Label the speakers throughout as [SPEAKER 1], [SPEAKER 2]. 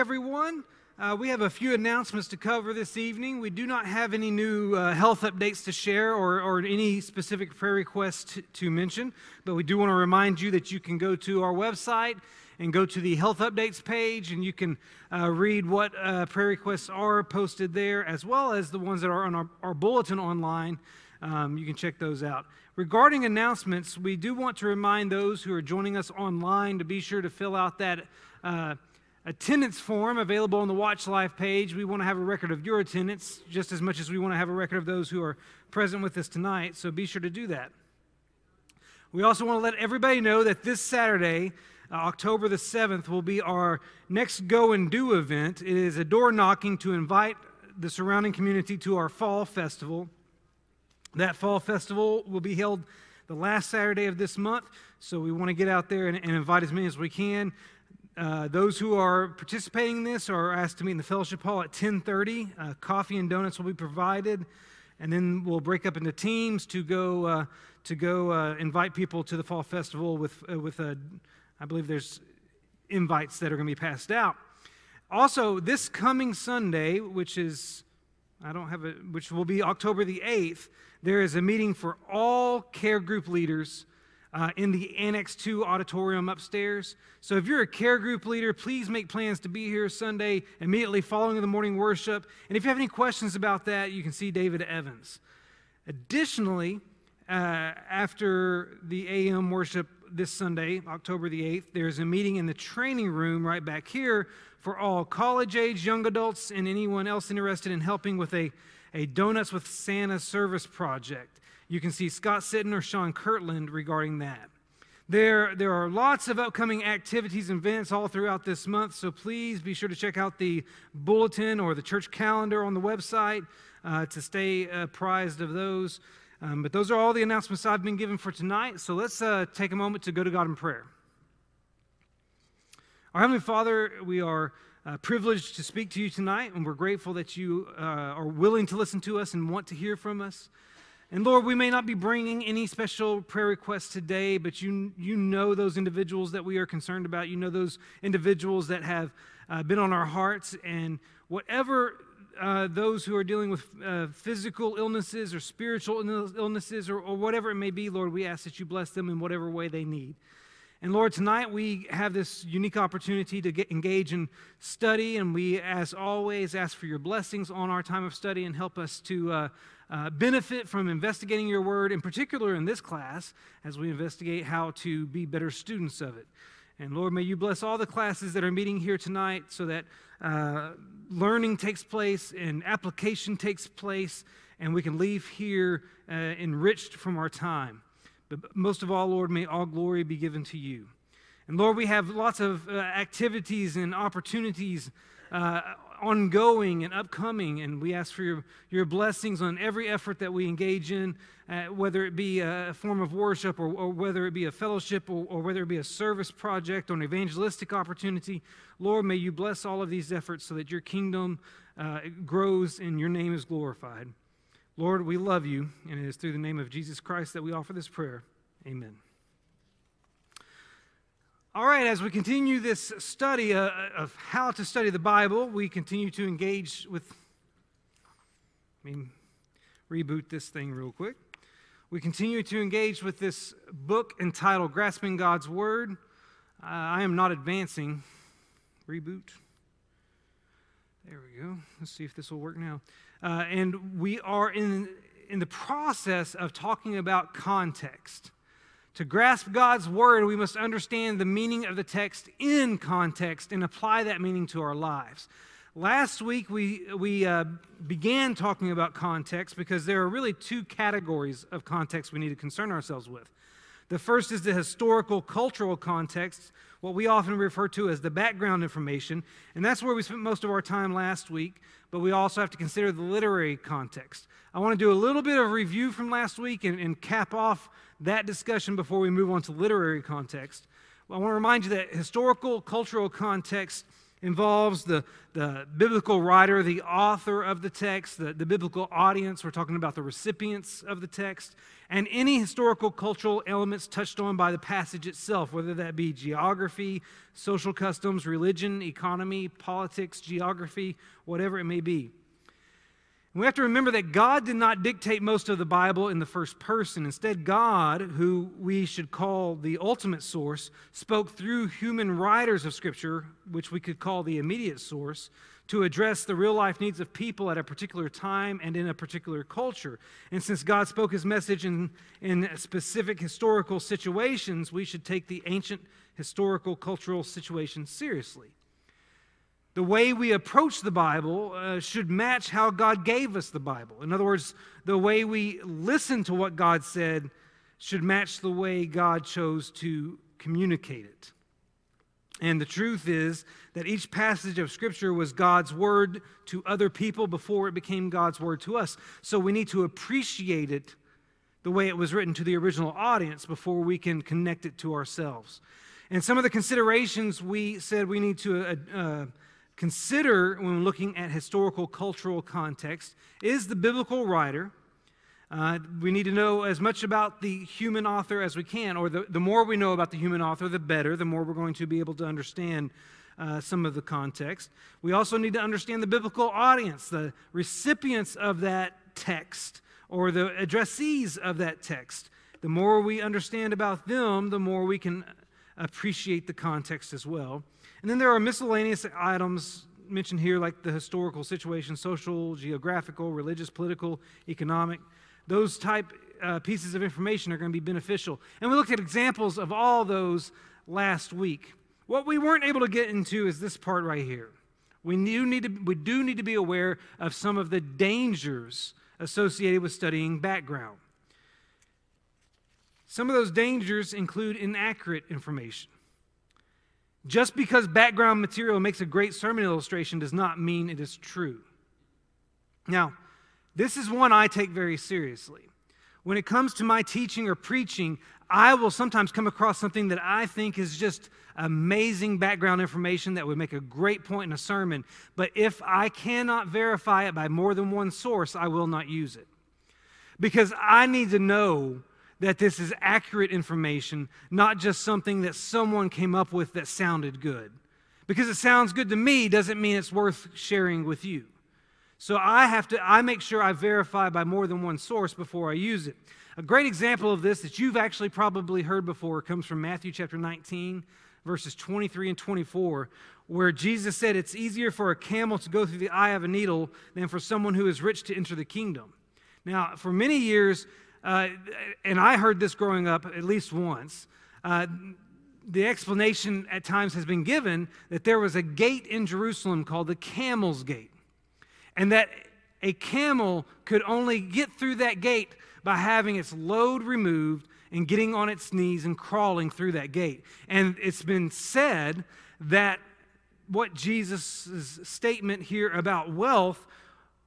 [SPEAKER 1] everyone. Uh, we have a few announcements to cover this evening. We do not have any new uh, health updates to share or, or any specific prayer requests to, to mention, but we do want to remind you that you can go to our website and go to the health updates page, and you can uh, read what uh, prayer requests are posted there, as well as the ones that are on our, our bulletin online. Um, you can check those out. Regarding announcements, we do want to remind those who are joining us online to be sure to fill out that uh, attendance form available on the Watch Life page. We want to have a record of your attendance just as much as we want to have a record of those who are present with us tonight, so be sure to do that. We also want to let everybody know that this Saturday, uh, October the 7th, will be our next Go and Do event. It is a door knocking to invite the surrounding community to our fall festival. That fall festival will be held the last Saturday of this month, so we want to get out there and, and invite as many as we can. Uh, those who are participating in this are asked to meet in the fellowship hall at 10.30 uh, coffee and donuts will be provided and then we'll break up into teams to go uh, to go uh, invite people to the fall festival with uh, with a i believe there's invites that are going to be passed out. Also this coming sunday which is i don't have a which will be october the 8th there is a meeting for all care group leaders uh, in the Annex 2 auditorium upstairs. So if you're a care group leader, please make plans to be here Sunday immediately following the morning worship. And if you have any questions about that, you can see David Evans. Additionally, uh, after the AM worship this Sunday, October the 8th, there's a meeting in the training room right back here for all college age young adults and anyone else interested in helping with a, a Donuts with Santa service project. You can see Scott Sitton or Sean Kirtland regarding that. There, there are lots of upcoming activities and events all throughout this month, so please be sure to check out the bulletin or the church calendar on the website uh, to stay apprised of those. Um, but those are all the announcements I've been given for tonight, so let's uh, take a moment to go to God in prayer. Our Heavenly Father, we are uh, privileged to speak to you tonight, and we're grateful that you uh, are willing to listen to us and want to hear from us. And Lord, we may not be bringing any special prayer requests today, but you, you know those individuals that we are concerned about. You know those individuals that have uh, been on our hearts. And whatever uh, those who are dealing with uh, physical illnesses or spiritual illnesses or, or whatever it may be, Lord, we ask that you bless them in whatever way they need. And Lord, tonight we have this unique opportunity to get, engage in study, and we, as always, ask for your blessings on our time of study and help us to uh, uh, benefit from investigating your word, in particular in this class, as we investigate how to be better students of it. And Lord, may you bless all the classes that are meeting here tonight so that uh, learning takes place and application takes place, and we can leave here uh, enriched from our time. But most of all, Lord, may all glory be given to you. And Lord, we have lots of uh, activities and opportunities uh, ongoing and upcoming, and we ask for your, your blessings on every effort that we engage in, uh, whether it be a form of worship or, or whether it be a fellowship or, or, whether it be a service project or an evangelistic opportunity. Lord, may you bless all of these efforts so that your kingdom uh, grows and your name is glorified. Lord, we love you, and it is through the name of Jesus Christ that we offer this prayer. Amen. All right, as we continue this study uh, of how to study the Bible, we continue to engage with. Let me reboot this thing real quick. We continue to engage with this book entitled Grasping God's Word. Uh, I am not advancing. Reboot. There we go. Let's see if this will work now. Uh, and we are in, in the process of talking about context. To grasp God's word, we must understand the meaning of the text in context and apply that meaning to our lives. Last week, we, we uh, began talking about context because there are really two categories of context we need to concern ourselves with. The first is the historical, cultural context, what we often refer to as the background information, and that's where we spent most of our time last week, but we also have to consider the literary context. I want to do a little bit of review from last week and, and cap off that discussion before we move on to literary context. I want to remind you that historical, cultural context involves the, the biblical writer, the author of the text, the, the biblical audience. We're talking about the recipients of the text, and any historical cultural elements touched on by the passage itself, whether that be geography, social customs, religion, economy, politics, geography, whatever it may be. We have to remember that God did not dictate most of the Bible in the first person. Instead, God, who we should call the ultimate source, spoke through human writers of Scripture, which we could call the immediate source, to address the real life needs of people at a particular time and in a particular culture. And since God spoke his message in, in specific historical situations, we should take the ancient historical cultural situation seriously. The way we approach the Bible uh, should match how God gave us the Bible. In other words, the way we listen to what God said should match the way God chose to communicate it. And the truth is that each passage of Scripture was God's word to other people before it became God's word to us. So we need to appreciate it the way it was written to the original audience before we can connect it to ourselves. And some of the considerations we said we need to uh, uh, consider when looking at historical cultural context is the biblical writer uh, we need to know as much about the human author as we can, or the, the more we know about the human author, the better, the more we're going to be able to understand uh, some of the context. We also need to understand the biblical audience, the recipients of that text, or the addressees of that text. The more we understand about them, the more we can appreciate the context as well. And then there are miscellaneous items mentioned here, like the historical situation, social, geographical, religious, political, economic those type uh, pieces of information are going to be beneficial. And we looked at examples of all those last week. What we weren't able to get into is this part right here. We do need to, we do need to be aware of some of the dangers associated with studying background. Some of those dangers include inaccurate information. Just because background material makes a great sermon illustration does not mean it is true. Now, this is one I take very seriously. When it comes to my teaching or preaching, I will sometimes come across something that I think is just amazing background information that would make a great point in a sermon. But if I cannot verify it by more than one source, I will not use it. Because I need to know that this is accurate information, not just something that someone came up with that sounded good. Because it sounds good to me doesn't mean it's worth sharing with you. So I have to, I make sure I verify by more than one source before I use it. A great example of this that you've actually probably heard before comes from Matthew chapter 19, verses 23 and 24, where Jesus said, It's easier for a camel to go through the eye of a needle than for someone who is rich to enter the kingdom. Now, for many years, uh, and I heard this growing up at least once, uh, the explanation at times has been given that there was a gate in Jerusalem called the Camel's Gate and that a camel could only get through that gate by having its load removed and getting on its knees and crawling through that gate. And it's been said that what Jesus' statement here about wealth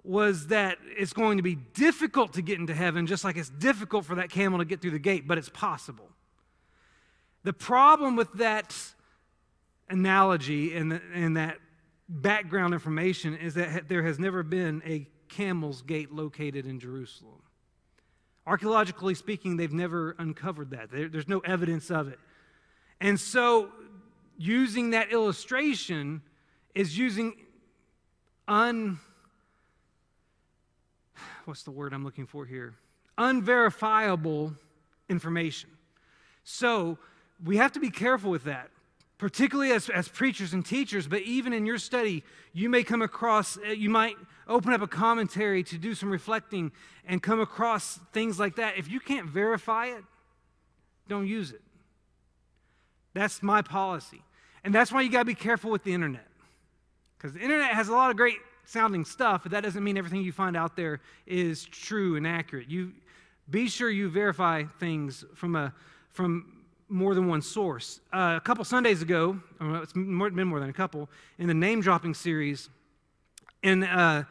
[SPEAKER 1] was that it's going to be difficult to get into heaven, just like it's difficult for that camel to get through the gate, but it's possible. The problem with that analogy and, the, and that background information is that there has never been a camel's gate located in Jerusalem. Archaeologically speaking, they've never uncovered that. There, there's no evidence of it. And so, using that illustration is using un. What's the word I'm looking for here? Unverifiable information. So, we have to be careful with that particularly as, as preachers and teachers, but even in your study, you may come across, uh, you might open up a commentary to do some reflecting and come across things like that. If you can't verify it, don't use it. That's my policy. And that's why you got to be careful with the internet. Because the internet has a lot of great sounding stuff, but that doesn't mean everything you find out there is true and accurate. You be sure you verify things from a from more than one source. Uh, a couple Sundays ago, it's more, been more than a couple, in the name dropping series, in, uh,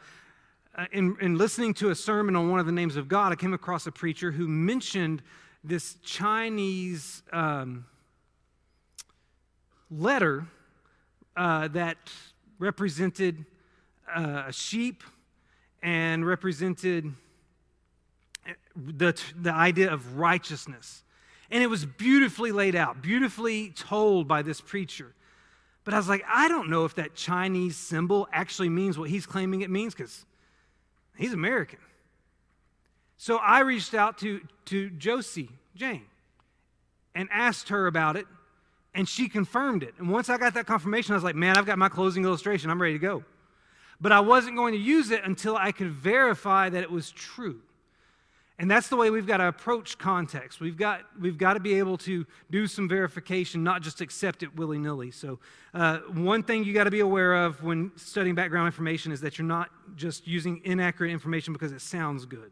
[SPEAKER 1] uh, in, in listening to a sermon on one of the names of God, I came across a preacher who mentioned this Chinese um, letter uh, that represented uh, a sheep and represented the, the idea of righteousness. And it was beautifully laid out, beautifully told by this preacher. But I was like, I don't know if that Chinese symbol actually means what he's claiming it means because he's American. So I reached out to, to Josie Jane and asked her about it, and she confirmed it. And once I got that confirmation, I was like, man, I've got my closing illustration. I'm ready to go. But I wasn't going to use it until I could verify that it was true. And that's the way we've got to approach context. We've got, we've got to be able to do some verification, not just accept it willy nilly. So, uh, one thing you got to be aware of when studying background information is that you're not just using inaccurate information because it sounds good.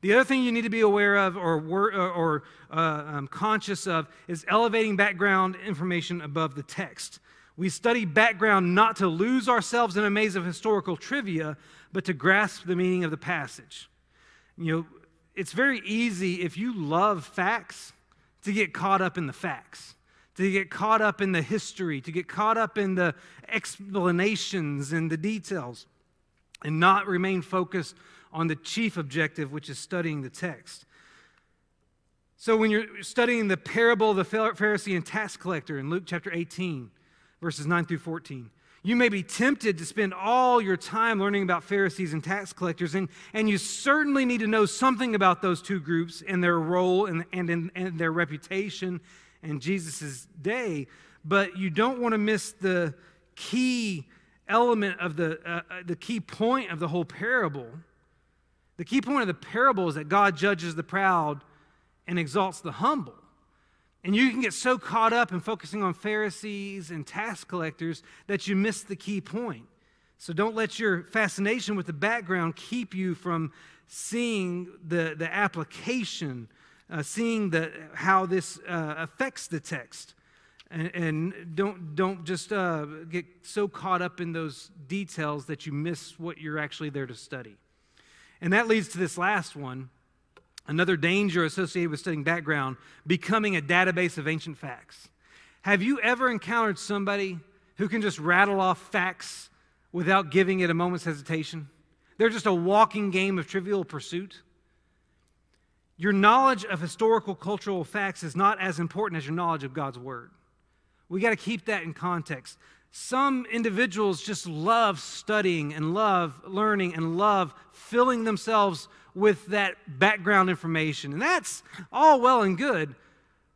[SPEAKER 1] The other thing you need to be aware of or, or, or uh, um, conscious of is elevating background information above the text. We study background not to lose ourselves in a maze of historical trivia, but to grasp the meaning of the passage. You know, it's very easy if you love facts to get caught up in the facts, to get caught up in the history, to get caught up in the explanations and the details, and not remain focused on the chief objective, which is studying the text. So, when you're studying the parable of the Pharisee and tax collector in Luke chapter 18, verses 9 through 14, you may be tempted to spend all your time learning about Pharisees and tax collectors, and, and you certainly need to know something about those two groups and their role and, and, and, and their reputation in Jesus' day, but you don't want to miss the key element of the, uh, uh, the key point of the whole parable. The key point of the parable is that God judges the proud and exalts the humble. And you can get so caught up in focusing on Pharisees and tax collectors that you miss the key point. So don't let your fascination with the background keep you from seeing the, the application, uh, seeing the, how this uh, affects the text. And, and don't, don't just uh, get so caught up in those details that you miss what you're actually there to study. And that leads to this last one Another danger associated with studying background, becoming a database of ancient facts. Have you ever encountered somebody who can just rattle off facts without giving it a moment's hesitation? They're just a walking game of trivial pursuit. Your knowledge of historical cultural facts is not as important as your knowledge of God's Word. We got to keep that in context. Some individuals just love studying and love learning and love filling themselves with that background information. And that's all well and good.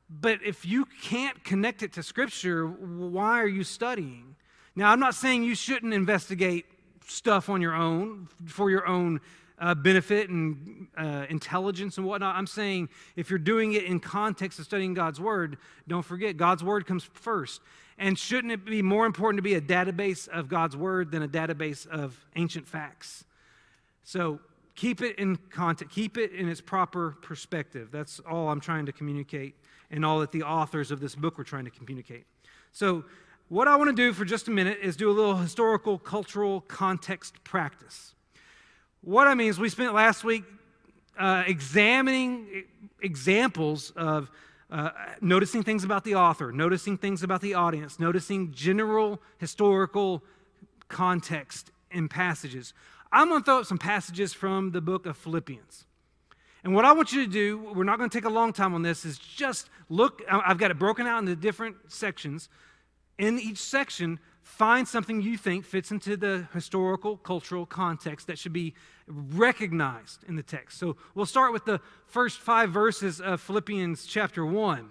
[SPEAKER 1] But if you can't connect it to Scripture, why are you studying? Now, I'm not saying you shouldn't investigate stuff on your own for your own uh, benefit and uh, intelligence and whatnot. I'm saying if you're doing it in context of studying God's Word, don't forget God's Word comes first. And shouldn't it be more important to be a database of God's Word than a database of ancient facts? So keep it in context, keep it in its proper perspective. That's all I'm trying to communicate, and all that the authors of this book were trying to communicate. So, what I want to do for just a minute is do a little historical, cultural context practice. What I mean is, we spent last week uh, examining examples of uh, noticing things about the author, noticing things about the audience, noticing general historical context in passages. I'm going to throw up some passages from the book of Philippians. And what I want you to do, we're not going to take a long time on this, is just look. I've got it broken out into different sections. In each section, find something you think fits into the historical, cultural context that should be recognized in the text. So we'll start with the first five verses of Philippians chapter 1.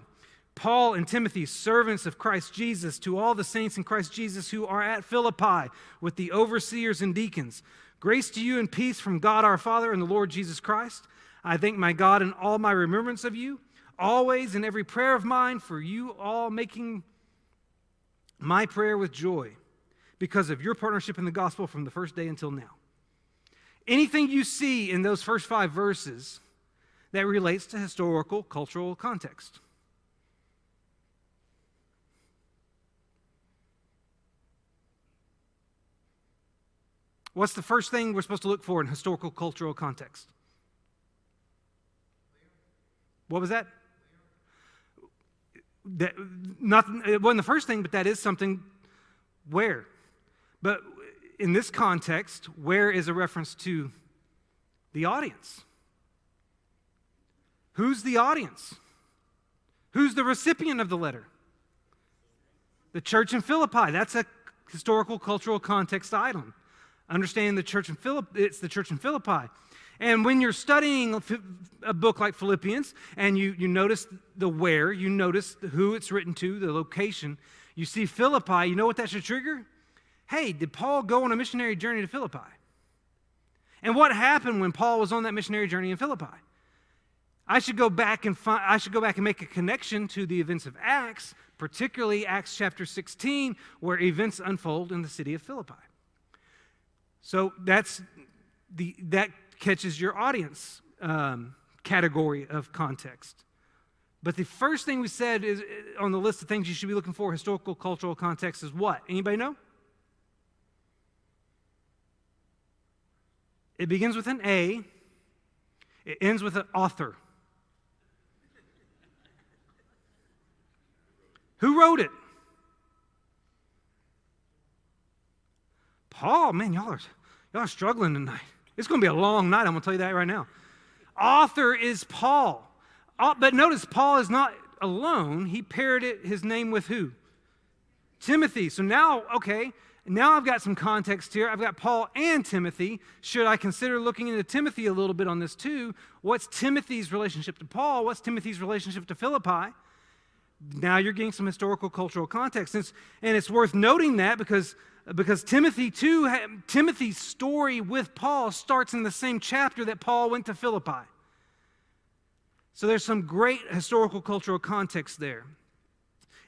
[SPEAKER 1] Paul and Timothy, servants of Christ Jesus, to all the saints in Christ Jesus who are at Philippi with the overseers and deacons. Grace to you and peace from God our Father and the Lord Jesus Christ. I thank my God in all my remembrance of you, always in every prayer of mine, for you all making my prayer with joy because of your partnership in the gospel from the first day until now. Anything you see in those first five verses that relates to historical, cultural context. What's the first thing we're supposed to look for in historical cultural context? What was that? That not it wasn't the first thing, but that is something where? But in this context, where is a reference to the audience? Who's the audience? Who's the recipient of the letter? The church in Philippi. That's a historical, cultural context item. Understanding the church in Philippi, it's the church in Philippi. And when you're studying a book like Philippians and you, you notice the where, you notice who it's written to, the location, you see Philippi, you know what that should trigger? Hey, did Paul go on a missionary journey to Philippi? And what happened when Paul was on that missionary journey in Philippi? I should go back and find, I should go back and make a connection to the events of Acts, particularly Acts chapter 16, where events unfold in the city of Philippi. So that's the that catches your audience um, category of context. But the first thing we said is on the list of things you should be looking for historical cultural context is what? Anybody know? It begins with an A. It ends with an author. Who wrote it? Paul, man, y'all are, y'all are struggling tonight. It's going to be a long night. I'm going to tell you that right now. Author is Paul. Uh, but notice, Paul is not alone. He paired it, his name with who? Timothy. So now, okay, now I've got some context here. I've got Paul and Timothy. Should I consider looking into Timothy a little bit on this too? What's Timothy's relationship to Paul? What's Timothy's relationship to Philippi? Now you're getting some historical cultural context. And it's, and it's worth noting that because because Timothy too, Timothy's story with Paul starts in the same chapter that Paul went to Philippi. So there's some great historical cultural context there.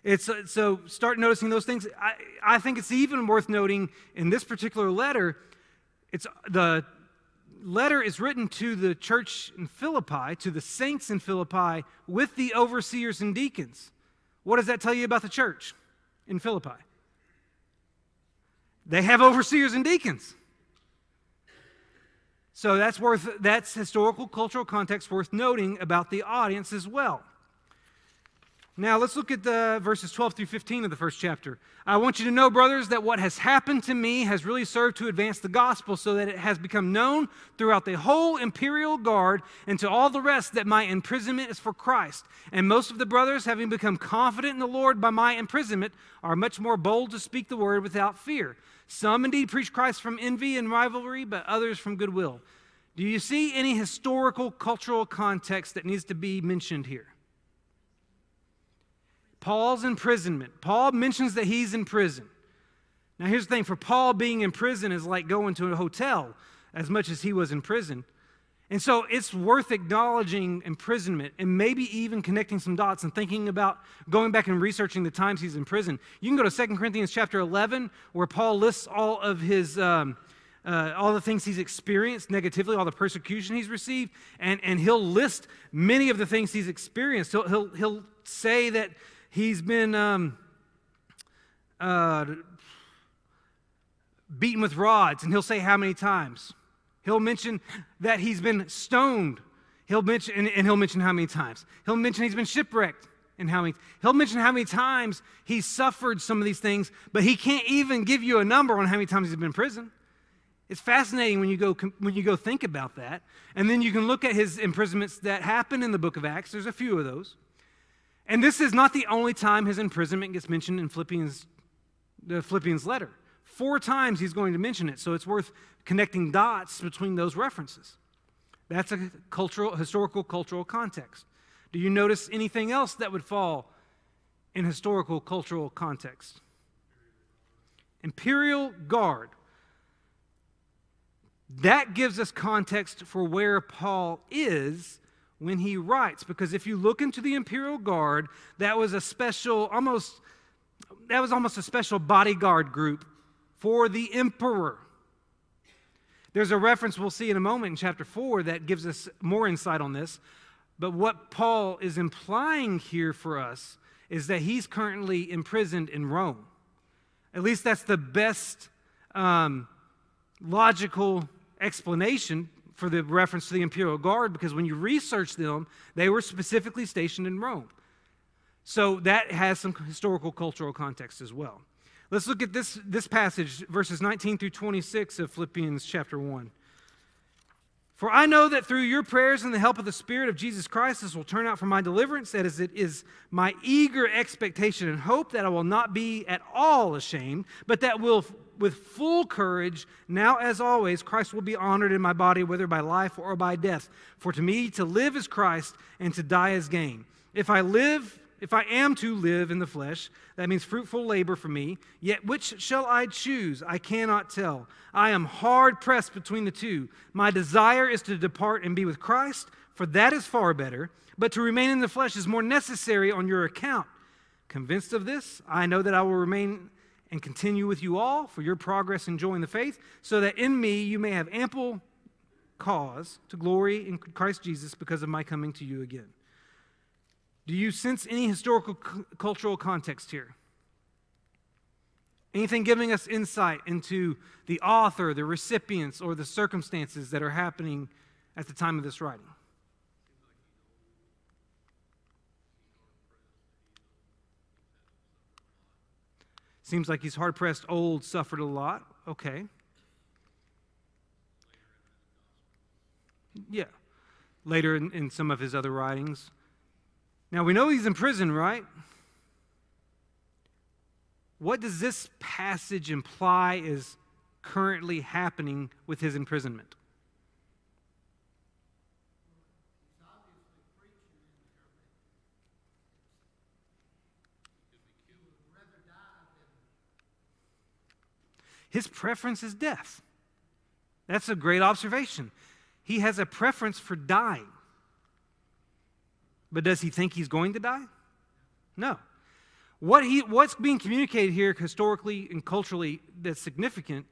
[SPEAKER 1] It's, uh, so start noticing those things. I, I think it's even worth noting in this particular letter, it's the letter is written to the church in Philippi, to the saints in Philippi, with the overseers and deacons. What does that tell you about the church in Philippi? They have overseers and deacons. So that's worth that's historical cultural context worth noting about the audience as well. Now let's look at the verses 12 through 15 of the first chapter. I want you to know, brothers, that what has happened to me has really served to advance the gospel so that it has become known throughout the whole imperial guard and to all the rest that my imprisonment is for Christ. And most of the brothers, having become confident in the Lord by my imprisonment, are much more bold to speak the word without fear. Some indeed preach Christ from envy and rivalry, but others from goodwill. Do you see any historical, cultural context that needs to be mentioned here? Paul's imprisonment. Paul mentions that he's in prison. Now, here's the thing for Paul, being in prison is like going to a hotel as much as he was in prison. And so it's worth acknowledging imprisonment and maybe even connecting some dots and thinking about going back and researching the times he's in prison. You can go to 2 Corinthians chapter 11, where Paul lists all of his. Um, uh, all the things he's experienced negatively, all the persecution he's received, and, and he'll list many of the things he's experienced. He'll, he'll, he'll say that He's been um, uh, beaten with rods, and he'll say how many times. He'll mention that he's been stoned. He'll mention, and, and he'll mention how many times. He'll mention he's been shipwrecked and how many. He'll mention how many times he's suffered some of these things, but he can't even give you a number on how many times he's been in prison. It's fascinating when you go when you go think about that, and then you can look at his imprisonments that happen in the book of Acts. There's a few of those, and this is not the only time his imprisonment gets mentioned in Philippians, the Philippians letter. Four times he's going to mention it, so it's worth connecting dots between those references. That's a cultural, historical, cultural context. Do you notice anything else that would fall in historical, cultural context? Imperial Guard. That gives us context for where Paul is when he writes, because if you look into the imperial guard, that was a special, almost, that was almost a special bodyguard group for the emperor. There's a reference we'll see in a moment in chapter 4 that gives us more insight on this. But what Paul is implying here for us is that he's currently imprisoned in Rome. At least that's the best um, logical explanation for the reference to the imperial guard because when you research them, they were specifically stationed in Rome. So that has some historical cultural context as well. Let's look at this, this passage, verses 19 through 26 of Philippians chapter 1. For I know that through your prayers and the help of the Spirit of Jesus Christ, this will turn out for my deliverance. That is, it is my eager expectation and hope that I will not be at all ashamed, but that will, with full courage, now as always, Christ will be honored in my body, whether by life or by death. For to me, to live is Christ, and to die is gain. If I live, if I am to live in the flesh, that means fruitful labor for me. Yet which shall I choose? I cannot tell. I am hard pressed between the two. My desire is to depart and be with Christ, for that is far better. But to remain in the flesh is more necessary on your account. Convinced of this, I know that I will remain and continue with you all for your progress in joy in the faith, so that in me you may have ample cause to glory in Christ Jesus because of my coming to you again. Do you sense any historical c- cultural context here? Anything giving us insight into the author, the recipients, or the circumstances that are happening at the time of this writing? Seems like he's hard pressed, old, suffered a lot. Okay. Yeah. Later in, in some of his other writings. Now we know he's in prison, right? What does this passage imply is currently happening with his imprisonment? His preference is death. That's a great observation. He has a preference for dying. But does he think he's going to die? No. What he, what's being communicated here historically and culturally that's significant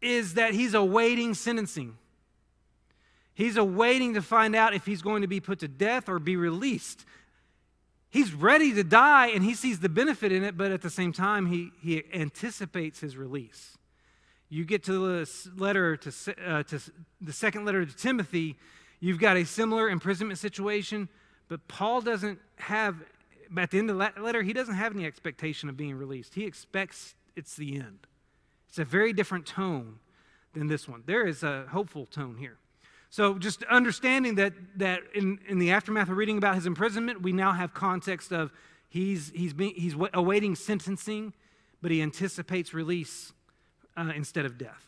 [SPEAKER 1] is that he's awaiting sentencing. He's awaiting to find out if he's going to be put to death or be released. He's ready to die and he sees the benefit in it, but at the same time, he, he anticipates his release. You get to the letter to, uh, to the second letter to Timothy, you've got a similar imprisonment situation. But Paul doesn't have, at the end of that letter, he doesn't have any expectation of being released. He expects it's the end. It's a very different tone than this one. There is a hopeful tone here. So, just understanding that, that in, in the aftermath of reading about his imprisonment, we now have context of he's, he's, being, he's awaiting sentencing, but he anticipates release uh, instead of death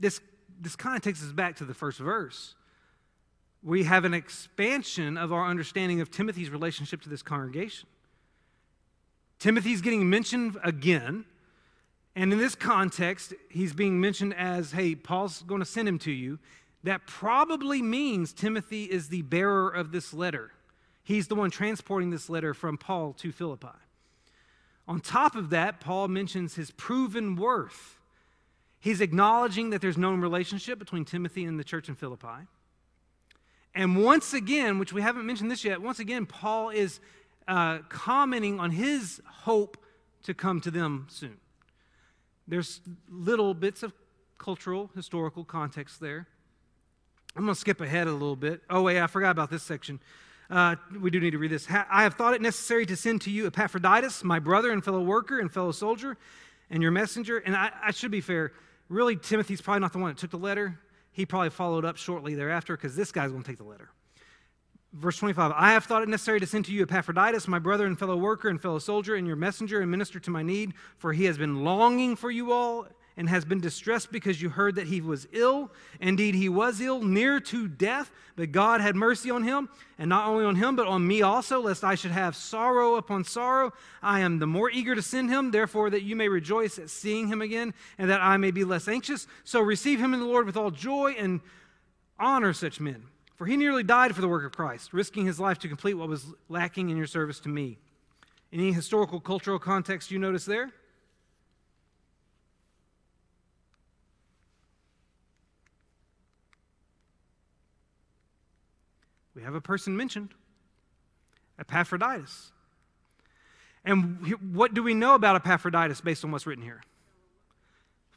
[SPEAKER 1] This, this kind of takes us back to the first verse. We have an expansion of our understanding of Timothy's relationship to this congregation. Timothy's getting mentioned again. And in this context, he's being mentioned as, hey, Paul's going to send him to you. That probably means Timothy is the bearer of this letter. He's the one transporting this letter from Paul to Philippi. On top of that, Paul mentions his proven worth. He's acknowledging that there's no relationship between Timothy and the church in Philippi. And once again, which we haven't mentioned this yet, once again, Paul is uh, commenting on his hope to come to them soon. There's little bits of cultural, historical context there. I'm going to skip ahead a little bit. Oh, wait, I forgot about this section. Uh, we do need to read this. I have thought it necessary to send to you Epaphroditus, my brother and fellow worker and fellow soldier, and your messenger. And I, I should be fair really, Timothy's probably not the one that took the letter. He probably followed up shortly thereafter because this guy's going to take the letter. Verse 25 I have thought it necessary to send to you Epaphroditus, my brother and fellow worker and fellow soldier, and your messenger and minister to my need, for he has been longing for you all and has been distressed because you heard that he was ill. Indeed, he was ill, near to death, but God had mercy on him, and not only on him, but on me also, lest I should have sorrow upon sorrow. I am the more eager to send him, therefore, that you may rejoice at seeing him again, and that I may be less anxious. So receive him in the Lord with all joy and honor such men For he nearly died for the work of Christ, risking his life to complete what was lacking in your service to me. Any historical, cultural context you notice there? We have a person mentioned Epaphroditus. And what do we know about Epaphroditus based on what's written here?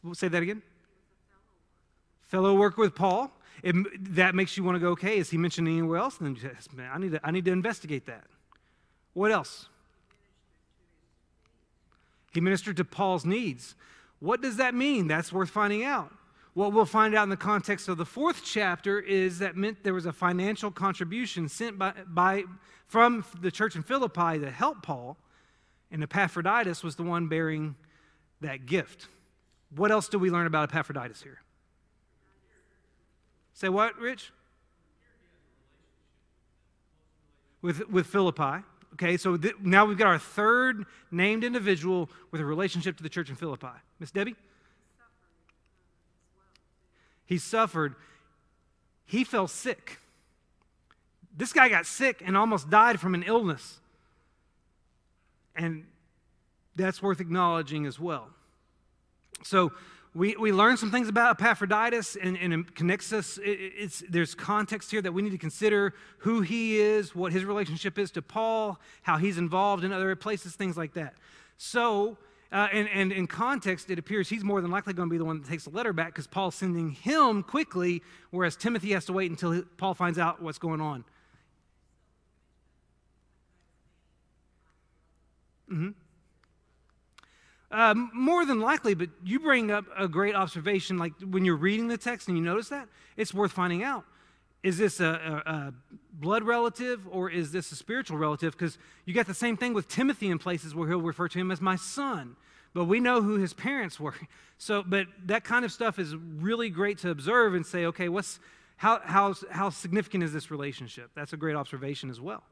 [SPEAKER 1] We'll say that again. Fellow worker with Paul. It, that makes you want to go, okay, is he mentioned anywhere else? And then man, I need, to, I need to investigate that. What else? He ministered to Paul's needs. What does that mean? That's worth finding out. What we'll find out in the context of the fourth chapter is that meant there was a financial contribution sent by, by, from the church in Philippi to help Paul, and Epaphroditus was the one bearing that gift. What else do we learn about Epaphroditus here? Say what, Rich? With, with Philippi. Okay, so th- now we've got our third named individual with a relationship to the church in Philippi. Miss Debbie? He suffered. He fell sick. This guy got sick and almost died from an illness. And that's worth acknowledging as well. So, we, we learn some things about Epaphroditus and, and it connects us. It, there's context here that we need to consider who he is, what his relationship is to Paul, how he's involved in other places, things like that. So, uh, and, and in context, it appears he's more than likely going to be the one that takes the letter back because Paul's sending him quickly, whereas Timothy has to wait until Paul finds out what's going on. Mm-hmm. Uh, more than likely, but you bring up a great observation. Like when you're reading the text and you notice that, it's worth finding out. Is this a, a, a blood relative or is this a spiritual relative? Because you got the same thing with Timothy in places where he'll refer to him as my son. But we know who his parents were. So, but that kind of stuff is really great to observe and say, okay, what's how, how, how significant is this relationship? That's a great observation as well.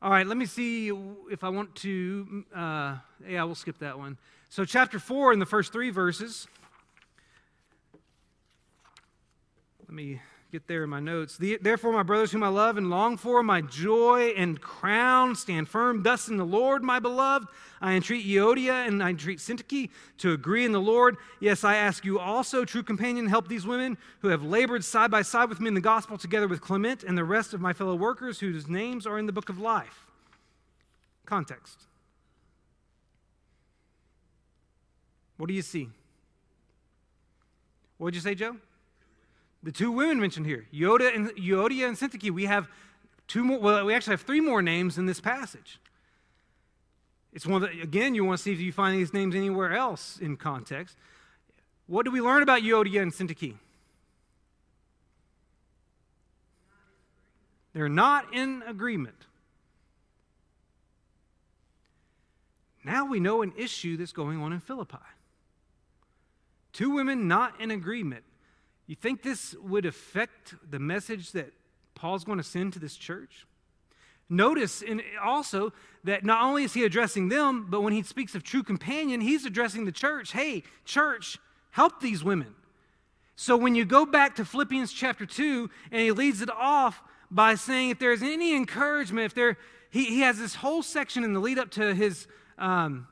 [SPEAKER 1] All right, let me see if I want to. Uh, yeah, we'll skip that one. So, chapter 4, in the first three verses. Let me get there in my notes. Therefore, my brothers, whom I love and long for, my joy and crown, stand firm thus in the Lord, my beloved. I entreat Euodia and I entreat Syntyche to agree in the Lord. Yes, I ask you also, true companion, help these women who have labored side by side with me in the gospel, together with Clement and the rest of my fellow workers whose names are in the book of life. Context. What do you see? What did you say, Joe? The two women mentioned here, Yoda and Euodia and Syntyche, we have two more, well, we actually have three more names in this passage. It's one that, again, you want to see if you find these names anywhere else in context. What do we learn about Euodia and Syntyche? They're not in agreement. Now we know an issue that's going on in Philippi. Two women not in agreement. You think this would affect the message that Paul's going to send to this church? Notice also that not only is he addressing them, but when he speaks of true companion, he's addressing the church. Hey, church, help these women. So when you go back to Philippians chapter 2, and he leads it off by saying, if there's any encouragement, if there, he, he has this whole section in the lead up to his um,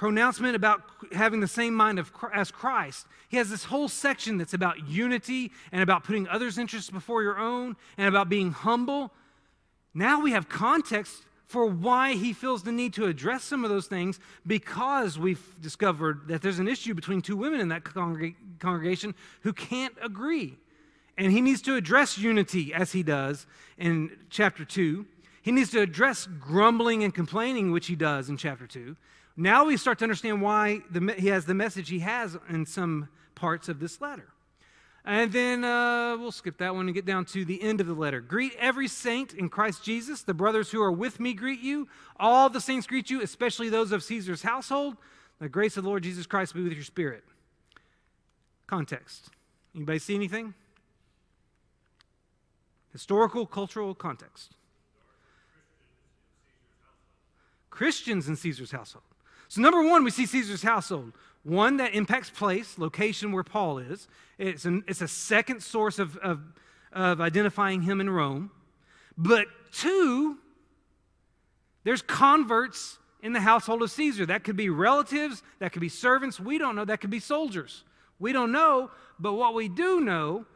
[SPEAKER 1] pronouncement about having the same mind of, as Christ. He has this whole section that's about unity and about putting others' interests before your own and about being humble. Now we have context for why he feels the need to address some of those things because we've discovered that there's an issue between two women in that congreg- congregation who can't agree. And he needs to address unity as he does in chapter 2. He needs to address grumbling and complaining, which he does in chapter 2. Now we start to understand why the, he has the message he has in some parts of this letter. And then uh, we'll skip that one and get down to the end of the letter. Greet every saint in Christ Jesus. The brothers who are with me greet you. All the saints greet you, especially those of Caesar's household. The grace of the Lord Jesus Christ be with your spirit. Context. Anybody see anything? Historical, cultural context. Christians in Caesar's household. So, number one, we see Caesar's household. One that impacts place, location where Paul is. It's, an, it's a second source of, of, of identifying him in Rome. But two, there's converts in the household of Caesar. That could be relatives, that could be servants. We don't know. That could be soldiers. We don't know. But what we do know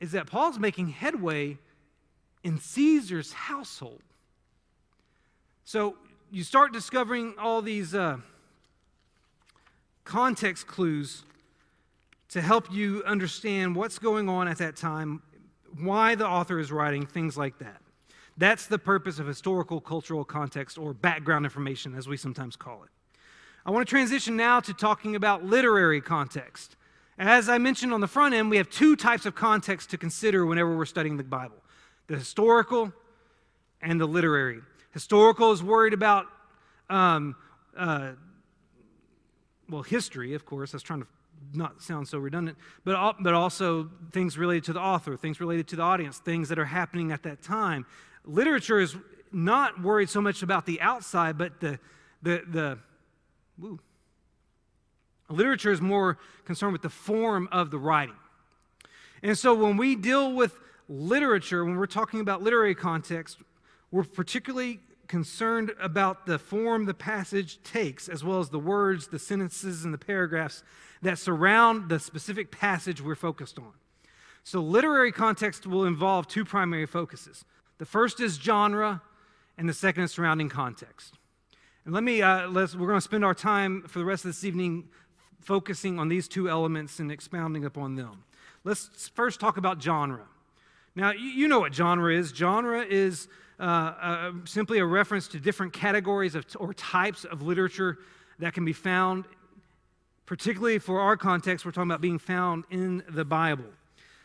[SPEAKER 1] is that Paul's making headway in Caesar's household. So you start discovering all these uh, context clues to help you understand what's going on at that time, why the author is writing, things like that. That's the purpose of historical cultural context or background information, as we sometimes call it. I want to transition now to talking about literary context. As I mentioned on the front end, we have two types of context to consider whenever we're studying the Bible the historical and the literary. Historical is worried about, um, uh, well, history, of course. I trying to not sound so redundant, but, but also things related to the author, things related to the audience, things that are happening at that time. Literature is not worried so much about the outside, but the, the, the woo. Literature is more concerned with the form of the writing. And so when we deal with literature, when we're talking about literary context, we're particularly concerned about the form the passage takes, as well as the words, the sentences, and the paragraphs that surround the specific passage we're focused on. So, literary context will involve two primary focuses the first is genre, and the second is surrounding context. And let me, uh, let's, we're going to spend our time for the rest of this evening focusing on these two elements and expounding upon them. Let's first talk about genre. Now, you know what genre is. Genre is uh, uh, simply a reference to different categories of, or types of literature that can be found, particularly for our context, we're talking about being found in the Bible.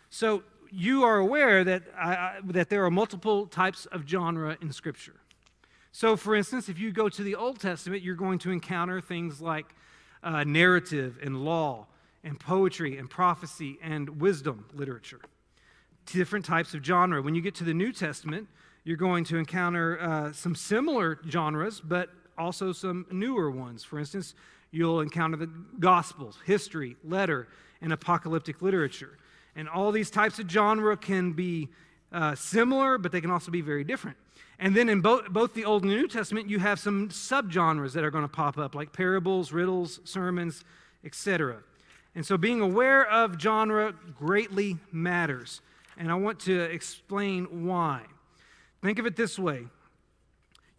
[SPEAKER 1] So, you are aware that, I, that there are multiple types of genre in Scripture. So, for instance, if you go to the Old Testament, you're going to encounter things like uh, narrative and law and poetry and prophecy and wisdom literature. Different types of genre. When you get to the New Testament, you're going to encounter uh, some similar genres, but also some newer ones. For instance, you'll encounter the Gospels, history, letter, and apocalyptic literature. And all these types of genre can be uh, similar, but they can also be very different. And then in both, both the Old and New Testament, you have some subgenres that are going to pop up, like parables, riddles, sermons, etc. And so being aware of genre greatly matters. And I want to explain why. Think of it this way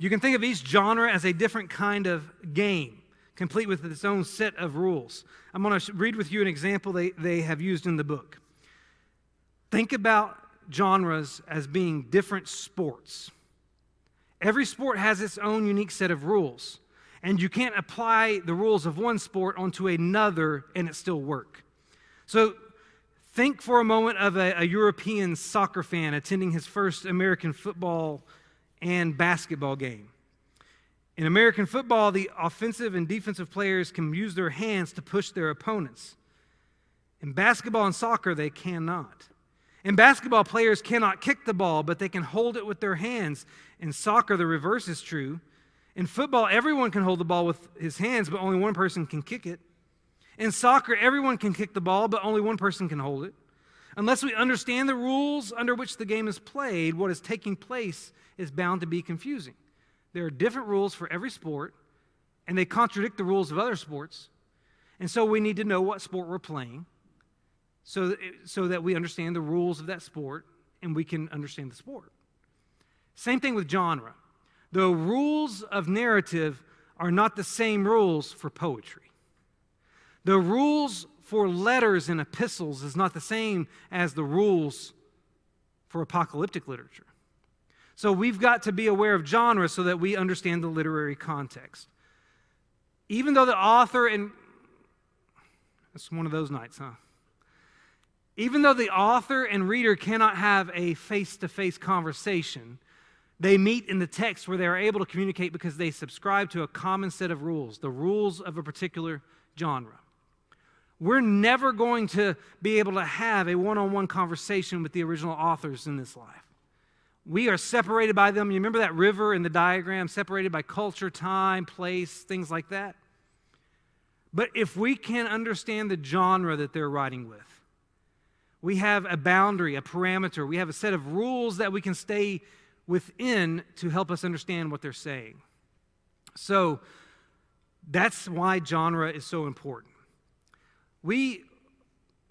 [SPEAKER 1] you can think of each genre as a different kind of game, complete with its own set of rules. I'm going to read with you an example they, they have used in the book. Think about genres as being different sports. Every sport has its own unique set of rules, and you can't apply the rules of one sport onto another and it still work. So think for a moment of a, a European soccer fan attending his first American football and basketball game. In American football, the offensive and defensive players can use their hands to push their opponents. In basketball and soccer, they cannot. In basketball, players cannot kick the ball, but they can hold it with their hands. In soccer, the reverse is true. In football, everyone can hold the ball with his hands, but only one person can kick it. In soccer, everyone can kick the ball, but only one person can hold it. Unless we understand the rules under which the game is played, what is taking place is bound to be confusing. There are different rules for every sport, and they contradict the rules of other sports. And so we need to know what sport we're playing so that, so that we understand the rules of that sport and we can understand the sport. Same thing with genre. The rules of narrative are not the same rules for poetry. The rules for letters and epistles is not the same as the rules for apocalyptic literature. So we've got to be aware of genre so that we understand the literary context. Even though the author and it's one of those nights, huh? Even though the author and reader cannot have a face to face conversation, they meet in the text where they are able to communicate because they subscribe to a common set of rules, the rules of a particular genre. We're never going to be able to have a one on one conversation with the original authors in this life. We are separated by them. You remember that river in the diagram, separated by culture, time, place, things like that? But if we can understand the genre that they're writing with, We have a boundary, a parameter. We have a set of rules that we can stay within to help us understand what they're saying. So that's why genre is so important. We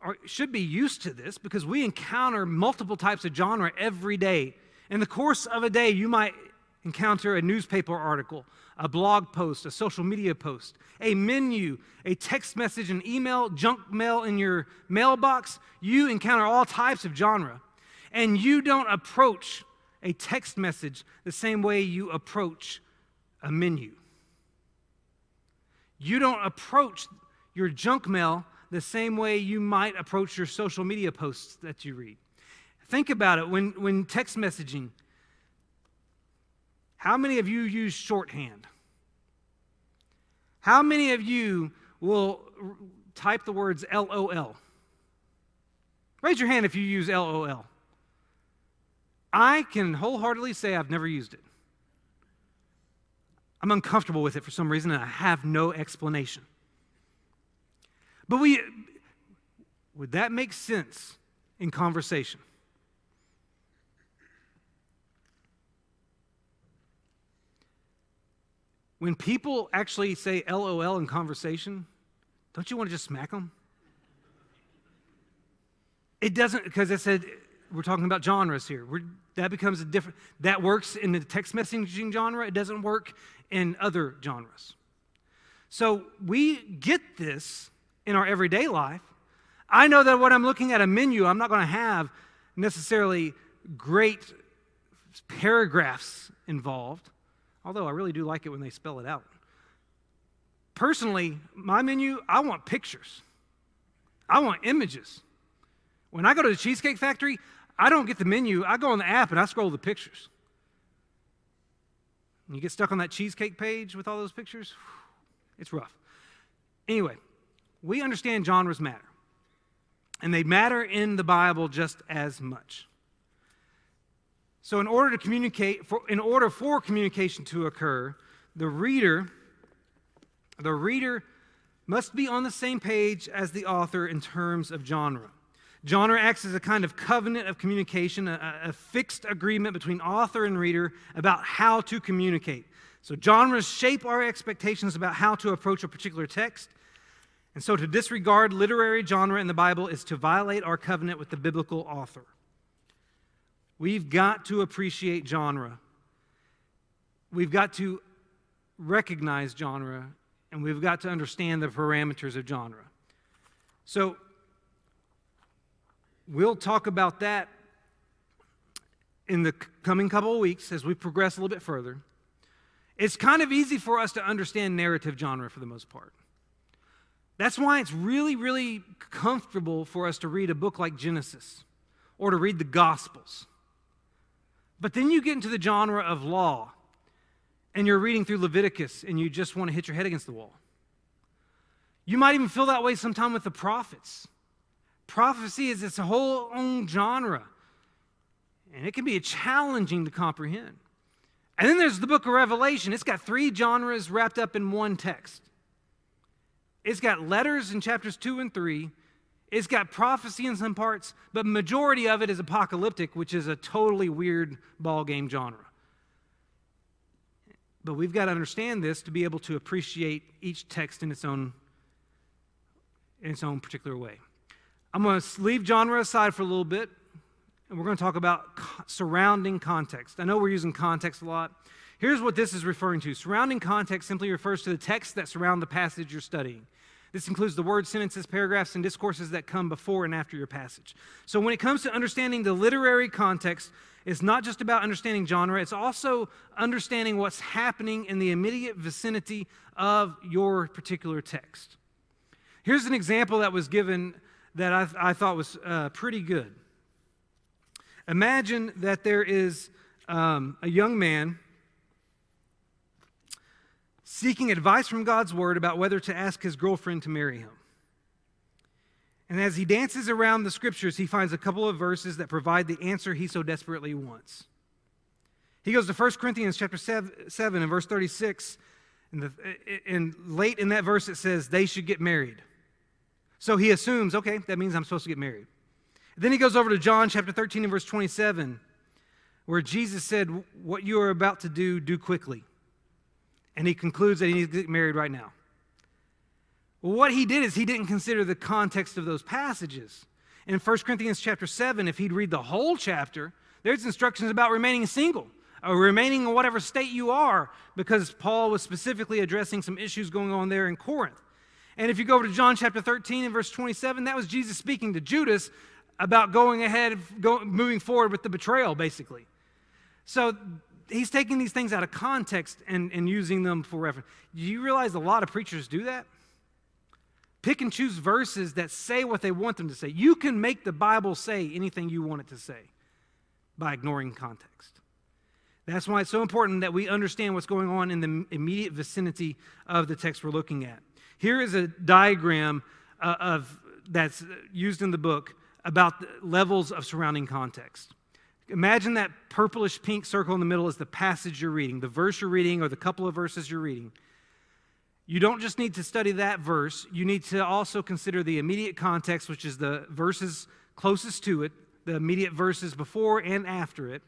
[SPEAKER 1] are, should be used to this because we encounter multiple types of genre every day. In the course of a day, you might encounter a newspaper article, a blog post, a social media post, a menu, a text message, an email, junk mail in your mailbox. You encounter all types of genre. And you don't approach a text message the same way you approach a menu. You don't approach your junk mail the same way you might approach your social media posts that you read. Think about it when, when text messaging. How many of you use shorthand? How many of you will type the words LOL? Raise your hand if you use LOL. I can wholeheartedly say I've never used it. I'm uncomfortable with it for some reason, and I have no explanation. But we, would that make sense in conversation? When people actually say LOL in conversation, don't you want to just smack them? It doesn't, because I said we're talking about genres here. We're, that becomes a different, that works in the text messaging genre. It doesn't work in other genres. So we get this in our everyday life. I know that when I'm looking at a menu, I'm not going to have necessarily great paragraphs involved, although I really do like it when they spell it out. Personally, my menu, I want pictures, I want images. When I go to the Cheesecake Factory, I don't get the menu, I go on the app and I scroll the pictures. And you get stuck on that cheesecake page with all those pictures, it's rough. Anyway, we understand genres matter, and they matter in the Bible just as much. So, in order to communicate, for, in order for communication to occur, the reader, the reader must be on the same page as the author in terms of genre. Genre acts as a kind of covenant of communication, a, a, fixed agreement between author and reader about how to communicate. So, genres shape our expectations about how to approach a particular text, and so to disregard literary genre in the Bible is to violate our covenant with the biblical author. We've got to appreciate genre. We've got to recognize genre, and we've got to understand the parameters of genre. So, we'll talk about that in the coming couple of weeks as we progress a little bit further. It's kind of easy for us to understand narrative genre for the most part. That's why it's really, really comfortable for us to read a book like Genesis or to read the Gospels. But then you get into the genre of law and you're reading through Leviticus and you just want to hit your head against the wall. You might even feel that way sometime with the prophets. Prophecy is its whole own genre, and it can be challenging to comprehend. And then there's the book of Revelation. It's got three genres wrapped up in one text. It's got letters in chapters 2 and 3. It's got prophecy in some parts, but majority of it is apocalyptic, which is a totally weird ball game genre. But we've got to understand this to be able to appreciate each text in its own in its own particular way. I'm going to leave genre aside for a little bit, and we're going to talk about surrounding context. I know we're using context a lot. Here's what this is referring to surrounding context simply refers to the texts that surround the passage you're studying. This includes the words, sentences, paragraphs, and discourses that come before and after your passage. So, when it comes to understanding the literary context, it's not just about understanding genre, it's also understanding what's happening in the immediate vicinity of your particular text. Here's an example that was given that I, I thought was uh, pretty good. Imagine that there is um, a young man seeking advice from God's word about whether to ask his girlfriend to marry him. And as he dances around the scriptures, he finds a couple of verses that provide the answer he so desperately wants. He goes to 1 Corinthians chapter 7, 7 and verse 36, and, the, and late in that verse it says, they should get married. So he assumes, okay, that means I'm supposed to get married. Then he goes over to John chapter 13 and verse 27, where Jesus said, What you are about to do, do quickly. And he concludes that he needs to get married right now. Well, what he did is he didn't consider the context of those passages. In 1 Corinthians chapter 7, if he'd read the whole chapter, there's instructions about remaining single, or remaining in whatever state you are, because Paul was specifically addressing some issues going on there in Corinth. And if you go over to John chapter 13 and verse 27, that was Jesus speaking to Judas about going ahead, go, moving forward with the betrayal, basically. So he's taking these things out of context and, and using them for reference. Do you realize a lot of preachers do that? Pick and choose verses that say what they want them to say. You can make the Bible say anything you want it to say by ignoring context. That's why it's so important that we understand what's going on in the immediate vicinity of the text we're looking at. Here is a diagram uh, of that's used in the book about levels of surrounding context. Imagine that purplish pink circle in the middle is the passage you're reading, the verse you're reading, or the couple of verses you're reading. You don't just need to study that verse, you need to also consider the immediate context, which is the verses closest to it, the immediate verses before and after it.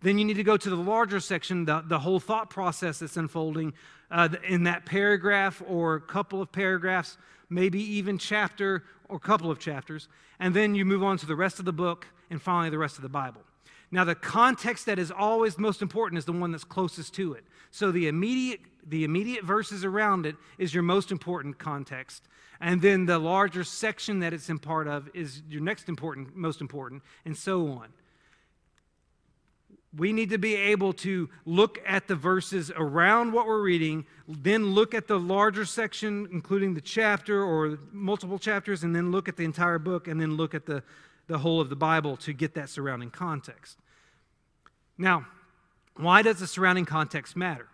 [SPEAKER 1] Then you need to go to the larger section, the, the whole thought process that's unfolding uh, in that paragraph or couple of paragraphs, maybe even chapter or couple of chapters. And then you move on to the rest of the book and finally the rest of the Bible. Now, the context that is always most important is the one that's closest to it. So the immediate, the immediate verses around it is your most important context. And then the larger section that it's in part of is your next important, most important, and so on. We need to be able to look at the verses around what we're reading, then look at the larger section, including the chapter or multiple chapters, and then look at the entire book, and then look at the the whole of the Bible to get that surrounding context. Now, why does the surrounding context matter?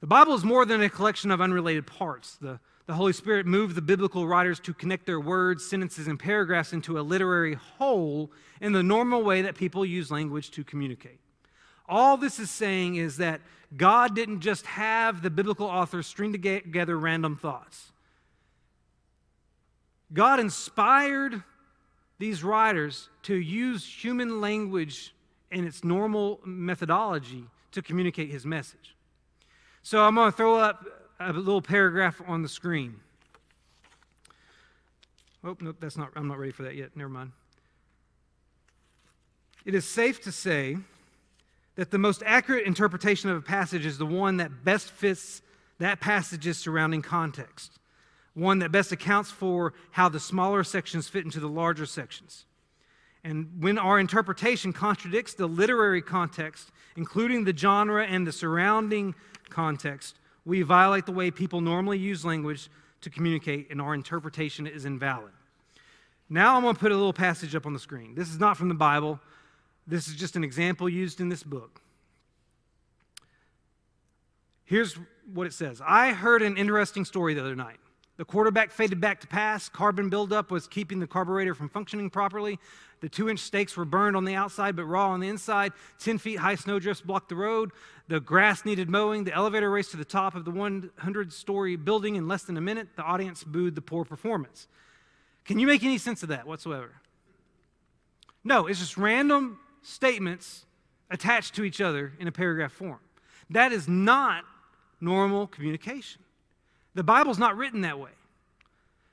[SPEAKER 1] The Bible is more than a collection of unrelated parts. The, the Holy Spirit moved the biblical writers to connect their words, sentences, and paragraphs into a literary whole in the normal way that people use language to communicate. All this is saying is that God didn't just have the biblical authors string together random thoughts. God inspired these writers to use human language and its normal methodology to communicate his message. So I'm going to throw up a little paragraph on the screen. Oh, nope, that's not, I'm not ready for that yet. Never mind. It is safe to say that the most accurate interpretation of a passage is the one that best fits that passage's surrounding context one that best accounts for how the smaller sections fit into the larger sections. And when our interpretation contradicts the literary context, including the genre and the surrounding context, we violate the way people normally use language to communicate, and our interpretation is invalid. Now I'm going to put a little passage up on the screen. This is not from the Bible, this is just an example used in this book. Here's what it says I heard an interesting story the other night. The quarterback faded back to pass. Carbon buildup was keeping the carburetor from functioning properly. The two inch stakes were burned on the outside but raw on the inside. 10 feet high snowdrifts blocked the road. The grass needed mowing. The elevator raced to the top of the 100 story building in less than a minute. The audience booed the poor performance. Can you make any sense of that whatsoever? No, it's just random statements attached to each other in a paragraph form. That is not normal communication. The Bible's not written that way.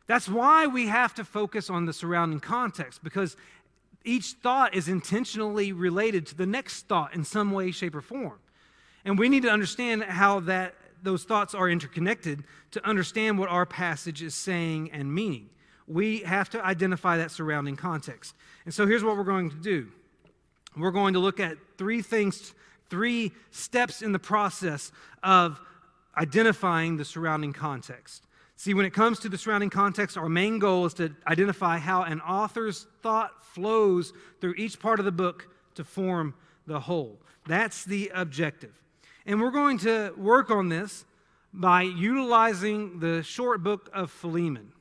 [SPEAKER 1] That's why we have to focus on the surrounding context because each thought is intentionally related to the next thought in some way, shape, or form. And we need to understand how that those thoughts are interconnected to understand what our passage is saying and meaning. We have to identify that surrounding context. And so here's what we're going to do. We're going to look at three things, three steps in the process of identifying the surrounding context. See, when it comes to the surrounding context, our main goal is to identify how an author's thought flows through each part of the book to form the whole. That's the objective. And we're going to work on this by utilizing the short book of Philemon.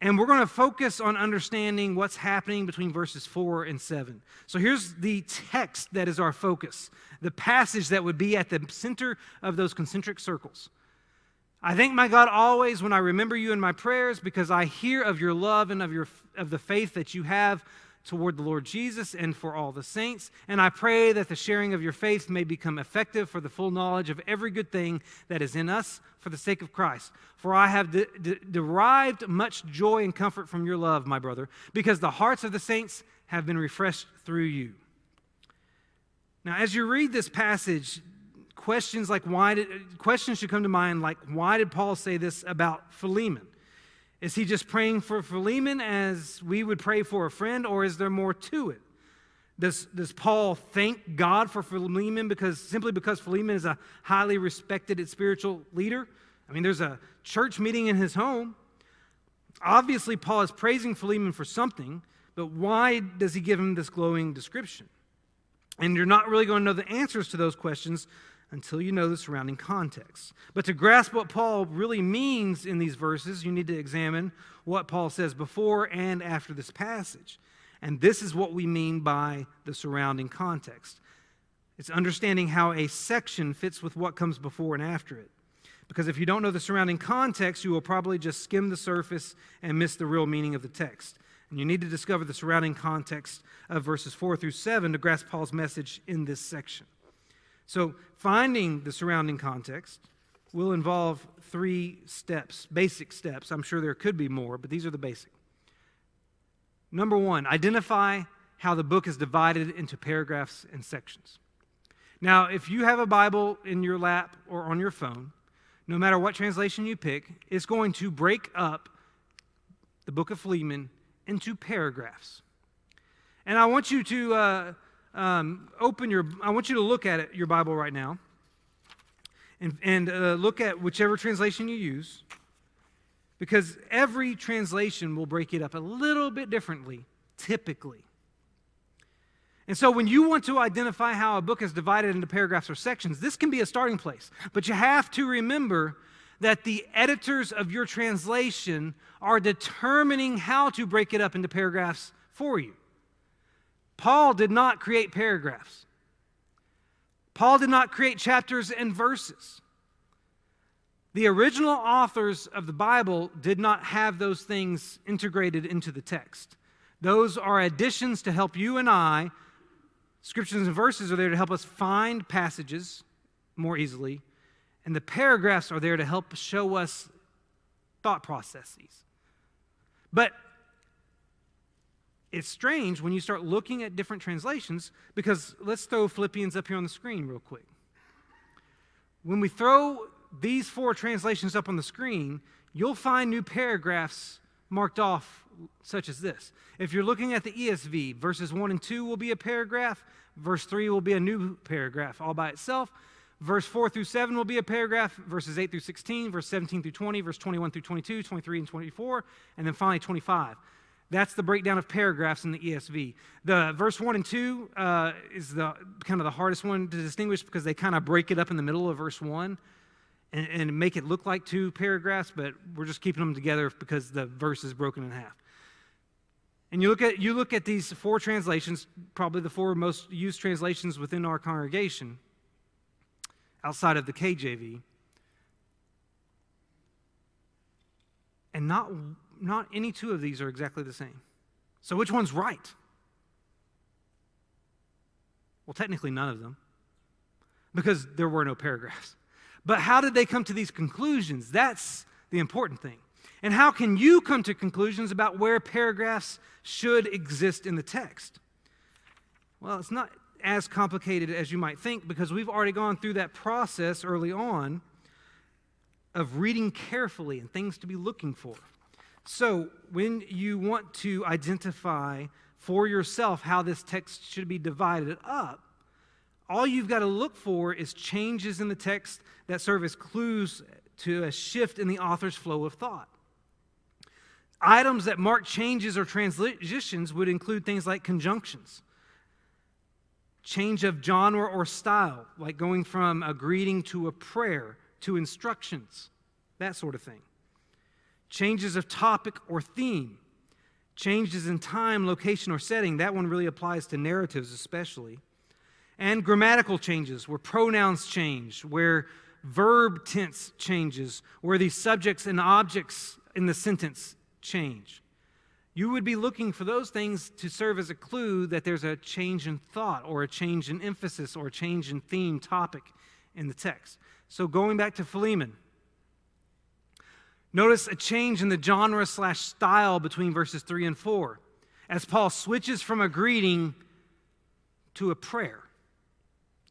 [SPEAKER 1] And we're going to focus on understanding what's happening between verses 4 and 7. So here's the text that is our focus, the passage that would be at the center of those concentric circles. I thank my God always when I remember you in my prayers because I hear of your love and of your of the faith that you have toward the Lord Jesus and for all the saints. And I pray that the sharing of your faith may become effective for the full knowledge of every good thing that is in us for the sake of Christ. For I have de- de- derived much joy and comfort from your love, my brother, because the hearts of the saints have been refreshed through you. Now, as you read this passage, questions like why did questions should come to mind like why did Paul say this about Philemon? Is he just praying for Philemon as we would pray for a friend, or is there more to it? Does, does Paul thank God for Philemon because simply because Philemon is a highly respected spiritual leader? I mean, there's a church meeting in his home. Obviously, Paul is praising Philemon for something, but why does he give him this glowing description? And you're not really going to know the answers to those questions until you know the surrounding context. But to grasp what Paul really means in these verses, you need to examine what Paul says before and after this passage. And this is what we mean by the surrounding context it's understanding how a section fits with what comes before and after it. Because if you don't know the surrounding context, you will probably just skim the surface and miss the real meaning of the text. And you need to discover the surrounding context of verses 4 through 7 to grasp Paul's message in this section. So, finding the surrounding context will involve three steps, basic steps. I'm sure there could be more, but these are the basic. Number one, identify how the book is divided into paragraphs and sections. Now, if you have a Bible in your lap or on your phone, no matter what translation you pick, it's going to break up the book of Philemon into paragraphs. And I want you to uh, um, open your, I want you to look at it, your Bible right now and, and uh, look at whichever translation you use because every translation will break it up a little bit differently, typically. And so, when you want to identify how a book is divided into paragraphs or sections, this can be a starting place. But you have to remember that the editors of your translation are determining how to break it up into paragraphs for you. Paul did not create paragraphs. Paul did not create chapters and verses. The original authors of the Bible did not have those things integrated into the text. Those are additions to help you and I. Scriptures and verses are there to help us find passages more easily, and the paragraphs are there to help show us thought processes. But it's strange when you start looking at different translations because let's throw Philippians up here on the screen real quick. When we throw these four translations up on the screen, you'll find new paragraphs marked off, such as this. If you're looking at the ESV, verses 1 and 2 will be a paragraph, verse 3 will be a new paragraph all by itself. Verse 4 through 7 will be a paragraph, verses 8 through 16, verse 17 through 20, verse 21 through 22, 23 and 24, and then finally 25. That's the breakdown of paragraphs in the ESV. The verse 1 and 2 uh, is the kind of the hardest one to distinguish because they kind of break it up in the middle of verse 1 and, and make it look like two paragraphs, but we're just keeping them together because the verse is broken in half. And you look at you look at these four translations, probably the four most used translations within our congregation, outside of the KJV. And not not any two of these are exactly the same. So which one's right? Well, technically, none of them, because there were no paragraphs. But how did they come to these conclusions? That's the important thing. And how can you come to conclusions about where paragraphs should exist in the text? Well, it's not as complicated as you might think because we've already gone through that process early on of reading carefully and things to be looking for. So, when you want to identify for yourself how this text should be divided up, all you've got to look for is changes in the text that serve as clues to a shift in the author's flow of thought. Items that mark changes or transitions would include things like conjunctions, change of genre or style, like going from a greeting to a prayer to instructions, that sort of thing changes of topic or theme, changes in time, location, or setting. That one really applies to narratives, especially. And grammatical changes, where pronouns change, where verb tense changes, where the subjects and objects in the sentence change. you would be looking for those things to serve as a clue that there's a change in thought or a change in emphasis or a change in theme, topic in the text. So going back to Philemon, notice a change in the genre slash style between verses 3 and 4 as Paul switches from a greeting to a prayer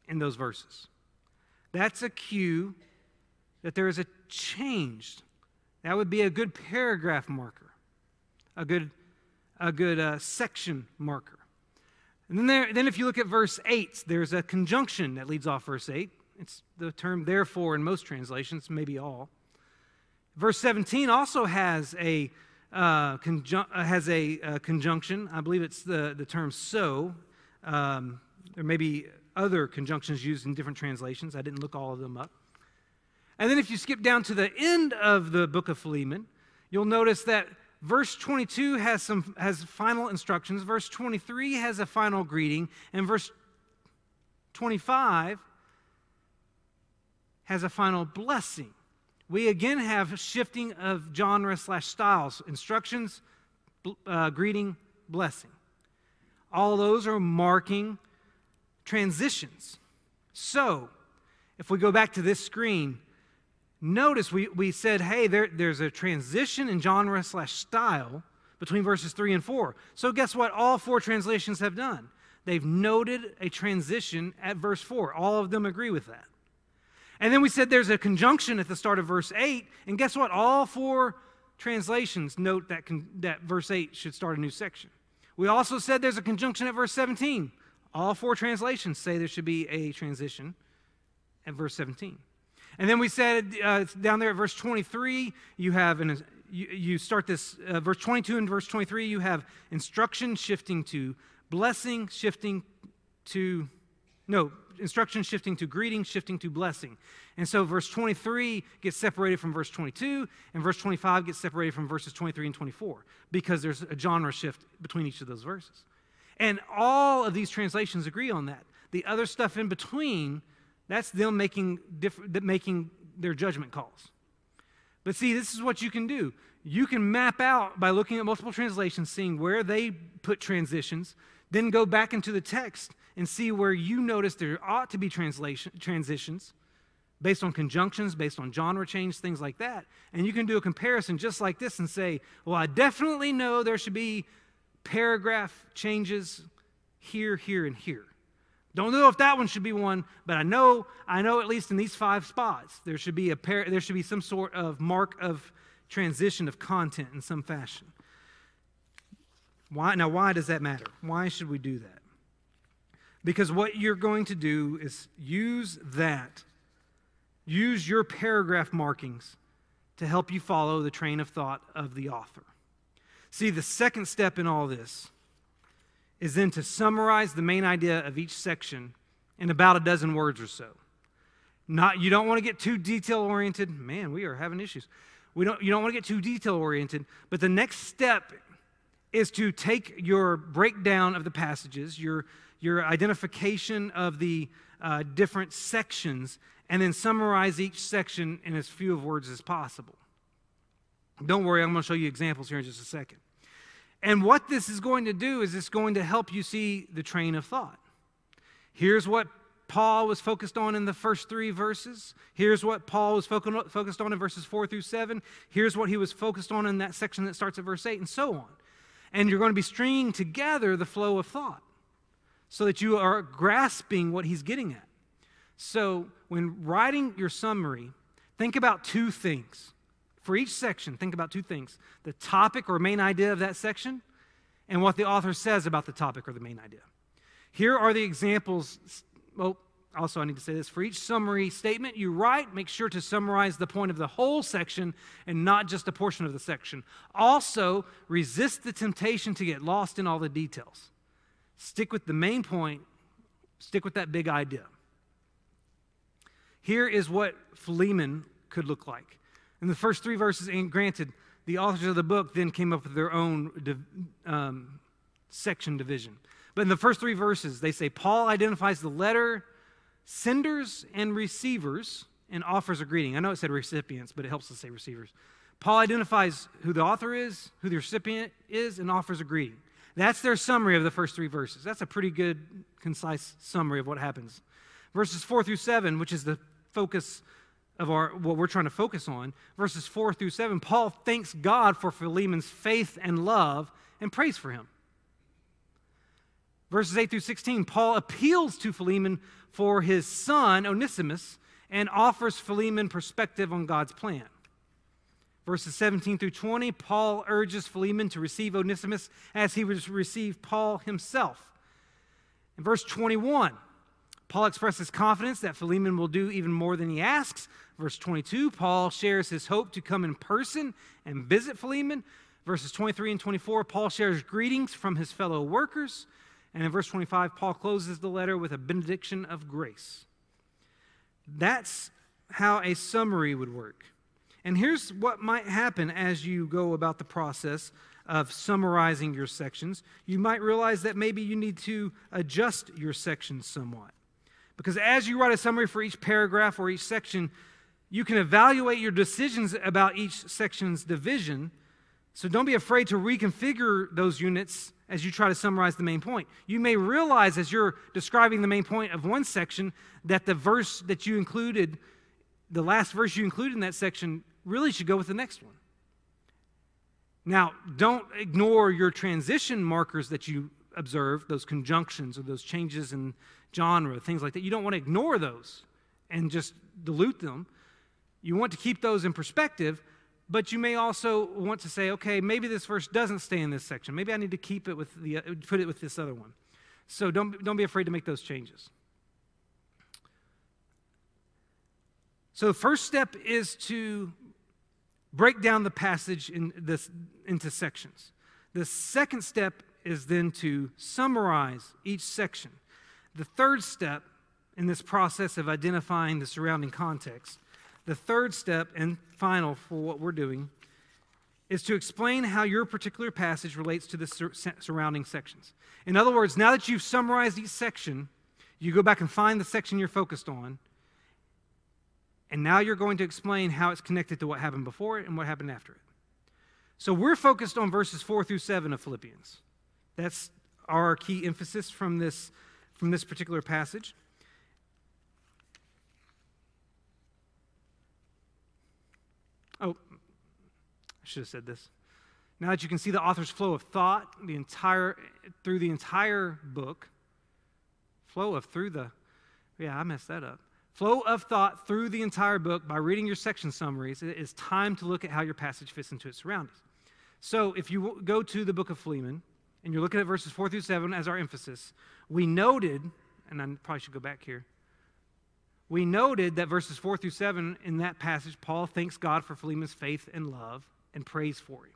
[SPEAKER 1] in those verses. That's a cue that there is a change. That would be a good paragraph marker, a good, a good uh, section marker. And then, there, then, if you look at verse 8, there's a conjunction that leads off verse 8. It's the term therefore in most translations, maybe all. Verse 17 also has a, uh, conjun- uh, has a uh, conjunction. I believe it's the, the term so. Um, there may be other conjunctions used in different translations. I didn't look all of them up. And then if you skip down to the end of the book of Philemon, you'll notice that verse 22 has some has final instructions, verse 23 has a final greeting, and verse 25 has a final blessing. We again have shifting of genre slash styles, instructions, uh, greeting, blessing. All those are marking transitions. So, if we go back to this screen, notice we, we said, hey, there, there's a transition in genre slash style between verses 3 and 4. So, guess what? All four translations have done. They've noted a transition at verse 4. All of them agree with that. And then we said there's a conjunction at the start of verse 8. And guess what? All four translations note that, con- that verse 8 should start a new section. We also said there's a conjunction at verse 17. All four translations say there should be a transition at verse 17. And then we said uh, down there at verse 23, you have an, you, start this, uh, verse 22 and verse 23, you have instruction shifting to blessing, shifting to, no, instruction shifting to greeting, shifting to blessing. And so verse 23 gets separated from verse 22, and verse 25 gets separated from verses 23 and 24 because there's a genre shift between each of those verses. And all of these translations agree on that. The other stuff in between, that's them making, diff- making their judgment calls. But see, this is what you can do. You can map out by looking at multiple translations, seeing where they put transitions, then go back into the text and see where you notice there ought to be translation, transitions based on conjunctions, based on genre change, things like that. And you can do a comparison just like this and say, well, I definitely know there should be paragraph changes here, here, and here. Don't know if that one should be one, but I know, I know at least in these five spots, there should be a par- there should be some sort of mark of transition of content in some fashion. Why now why does that matter? Why should we do that? Because what you're going to do is use that, use your paragraph markings to help you follow the train of thought of the author. See, the second step in all this is then to summarize the main idea of each section in about a dozen words or so. Not, you don't want to get too detail oriented. Man, we are having issues. We don't, you don't want to get too detail oriented, but the next step is to take your breakdown of the passages, your your identification of the uh, different sections, and then summarize each section in as few of words as possible. Don't worry, I'm going to show you examples here in just a second. And what this is going to do is it's going to help you see the train of thought. Here's what Paul was focused on in the first three verses. Here's what Paul was focused on in verses four through seven. Here's what he was focused on in that section that starts at verse eight, and so on. And you're going to be stringing together the flow of thought so that you are grasping what he's getting at. So, when writing your summary, think about two things. For each section, think about two things the topic or main idea of that section, and what the author says about the topic or the main idea. Here are the examples. Well, also, I need to say this for each summary statement you write, make sure to summarize the point of the whole section and not just a portion of the section. Also, resist the temptation to get lost in all the details. Stick with the main point, stick with that big idea. Here is what Philemon could look like. In the first three verses, and granted, the authors of the book then came up with their own um, section division. But in the first three verses, they say Paul identifies the letter senders and receivers and offers a greeting. I know it said recipients, but it helps to say receivers. Paul identifies who the author is, who the recipient is, and offers a greeting. That's their summary of the first three verses. That's a pretty good, concise summary of what happens. Verses 4 through 7, which is the focus of our what we're trying to focus on, verses 4 through 7, Paul thanks God for Philemon's faith and love and prays for him. Verses 8 through 16, Paul appeals to Philemon for his son, Onesimus, and offers Philemon perspective on God's plan. Verses 17 through 20, Paul urges Philemon to receive Onesimus as he would receive Paul himself. In verse 21, Paul expresses confidence that Philemon will do even more than he asks. Verse 22, Paul shares his hope to come in person and visit Philemon. Verses 23 and 24, Paul shares greetings from his fellow workers. And in verse 25, Paul closes the letter with a benediction of grace. That's how a summary would work. And here's what might happen as you go about the process of summarizing your sections. You might realize that maybe you need to adjust your sections somewhat. Because as you write a summary for each paragraph or each section, you can evaluate your decisions about each section's division. So don't be afraid to reconfigure those units as you try to summarize the main point. You may realize as you're describing the main point of one section that the verse that you included, the last verse you included in that section, really should go with the next one. Now, don't ignore your transition markers that you observe, those conjunctions or those changes in genre, things like that. You don't want to ignore those and just dilute them. You want to keep those in perspective, but you may also want to say, okay, maybe this verse doesn't stay in this section. Maybe I need to keep it with the uh, put it with this other one. So don't don't be afraid to make those changes. So the first step is to break down the passage in this into sections. The second step is then to summarize each section. The third step in this process of identifying the surrounding context, the third step and final for what we're doing, is to explain how your particular passage relates to the sur- surrounding sections. In other words, now that you've summarized each section, you go back and find the section you're focused on, and now you're going to explain how it's connected to what happened before it and what happened after it. So we're focused on verses 4 through 7 of Philippians. That's our key emphasis from this from this particular passage. Oh, I should have said this. Now that you can see the author's flow of thought, the entire through the entire book, flow of through the yeah, I messed that up. Flow of thought through the entire book by reading your section summaries. It is time to look at how your passage fits into its surroundings. So if you go to the book of Philemon, and you're looking at verses 4 through 7 as our emphasis, we noted, and I probably should go back here, we noted that verses 4 through 7 in that passage, Paul thanks God for Philemon's faith and love and prays for him.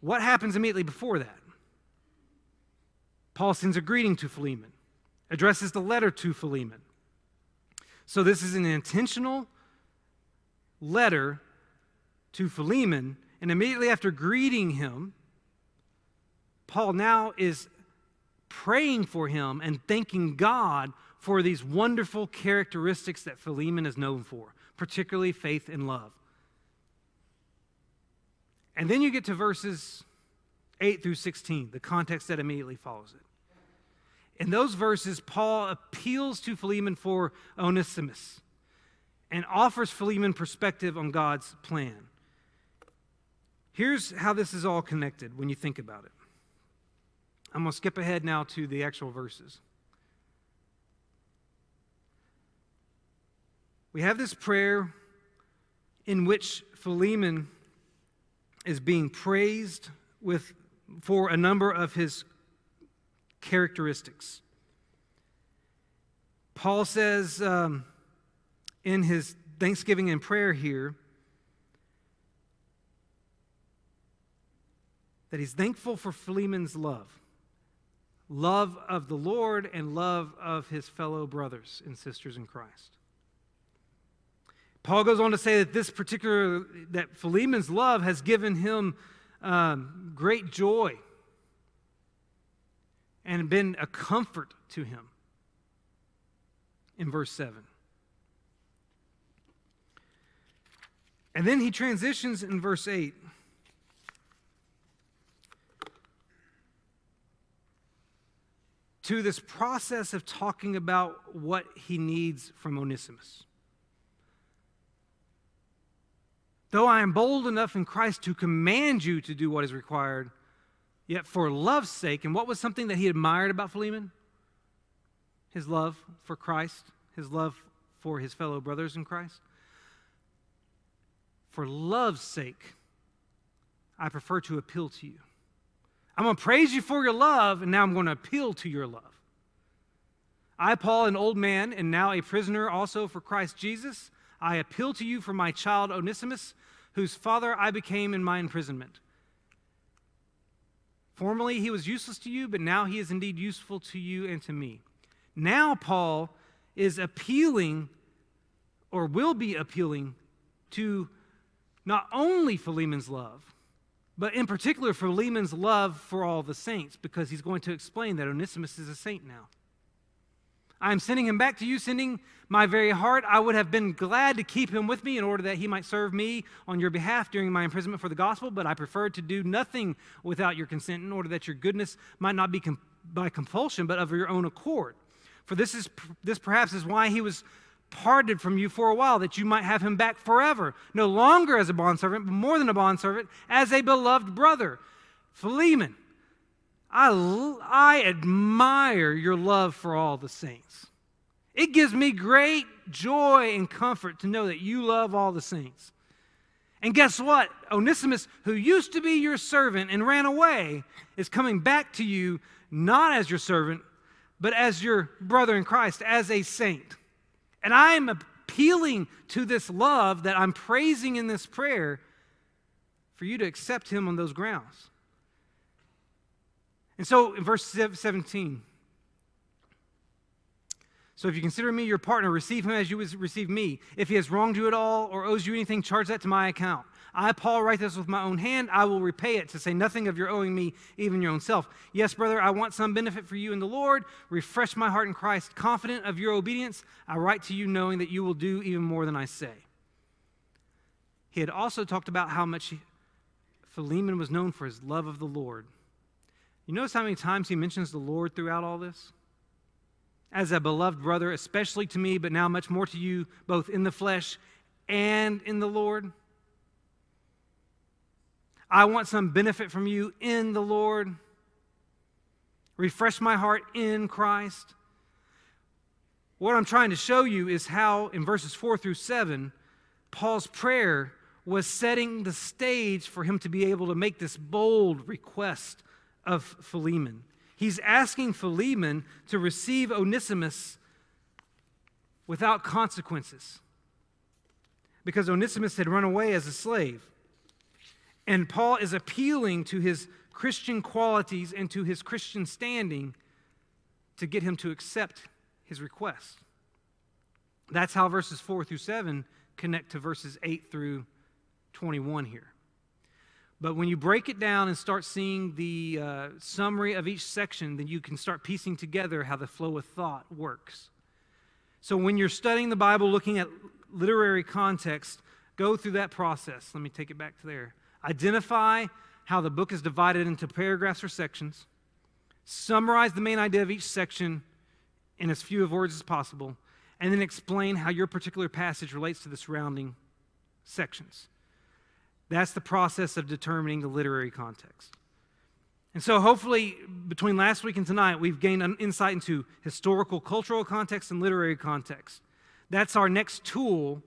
[SPEAKER 1] What happens immediately before that? Paul sends a greeting to Philemon, addresses the letter to Philemon. So this is an intentional letter to Philemon, and immediately after greeting him, Paul now is praying for him and thanking God for these wonderful characteristics that Philemon is known for, particularly faith and love. And then you get to verses 8 through 16, the context that immediately follows it. In those verses, Paul appeals to Philemon for Onesimus and offers Philemon perspective on God's plan. Here's how this is all connected when you think about it. I'm going to skip ahead now to the actual verses. We have this prayer in which Philemon is being praised with, for a number of his characteristics. Paul says um, in his thanksgiving and prayer here that he's thankful for Philemon's love love of the Lord and love of his fellow brothers and sisters in Christ. Paul goes on to say that this particular, that Philemon's love has given him um, great joy and been a comfort to him in verse 7. And then he transitions in verse 8. To this process of talking about what he needs from Onesimus. Though I am bold enough in Christ to command you to do what is required, yet for love's sake, and what was something that he admired about Philemon? His love for Christ, his love for his fellow brothers in Christ. For love's sake, I prefer to appeal to you. I'm going to praise you for your love, and now I'm going to appeal to your love. I, Paul, an old man, and now a prisoner also for Christ Jesus, I appeal to you for my child Onesimus, whose father I became in my imprisonment. Formerly he was useless to you, but now he is indeed useful to you and to me. Now, Paul is appealing, or will be appealing, to not only Philemon's love, but in particular Philemon's love for all the saints, because he's going to explain that Onesimus is a saint now. I'm sending him back to you, sending my very heart. I would have been glad to keep him with me in order that he might serve me on your behalf during my imprisonment for the gospel, but I preferred to do nothing without your consent in order that your goodness might not be com- by compulsion, but of your own accord. For this is this perhaps is why he was parted from you for a while, that you might have him back forever, no longer as a bondservant, but more than a bondservant, as a beloved brother. Philemon, I, I admire your love for all the saints. It gives me great joy and comfort to know that you love all the saints. And guess what? Onesimus, who used to be your servant and ran away, is coming back to you not as your servant, but as your brother in Christ, as a saint. And I am appealing to this love that I'm praising in this prayer for you to accept him on those grounds. And so in verse 17, so if you consider me your partner, receive him as you would receive me. If he has wronged you at all or owes you anything, charge that to my account. I, Paul, write this with my own hand. I will repay it, to say nothing of your owing me, even your own self. Yes, brother, I want some benefit for you in the Lord. Refresh my heart in Christ. Confident of your obedience, I write to you knowing that you will do even more than I say. He had also talked about how much Philemon was known for his love of the Lord. You notice how many times he mentions the Lord throughout all this? As a beloved brother, especially to me, but now much more to you, both in the flesh and in the Lord. I want some benefit from you in the Lord. Refresh my heart in Christ. What I'm trying to show you is how, in verses 4 through 7, Paul's prayer was setting the stage for him to be able to make this bold request of Philemon. He's asking Philemon to receive Onesimus without consequences because Onesimus had run away as a slave. And Paul is appealing to his Christian qualities and to his Christian standing to get him to accept his request. That's how verses 4 through 7 connect to verses 8 through 21 here. But when you break it down and start seeing the uh, summary of each section, then you can start piecing together how the flow of thought works. So when you're studying the Bible, looking at literary context, go through that process. Let me take it back to there. Identify how the book is divided into paragraphs or sections. Summarize the main idea of each section in as few of words as possible. And then explain how your particular passage relates to the surrounding sections. That's the process of determining the literary context. And so, hopefully, between last week and tonight, we've gained an insight into historical, cultural context and literary context. That's our next tool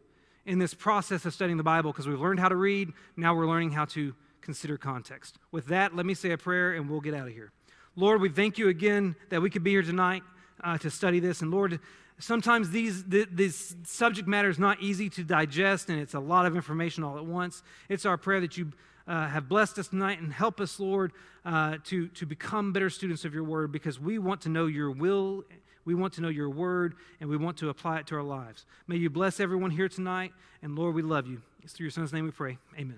[SPEAKER 1] in this process of studying the Bible because we've learned how to read. Now we're learning how to consider context. With that, let me say a prayer and we'll get out of here. Lord, we thank you again that we could be here tonight uh, to study this. And Lord, sometimes these, this subject matter is not easy to digest and it's a lot of information all at once. It's our prayer that you uh, have blessed us tonight and help us, Lord, uh, to, to become better students of your word because we want to know your will, we want to know your word, and we want to apply it to our lives. May you bless everyone here tonight, and Lord, we love you. It's through your son's name we pray. Amen.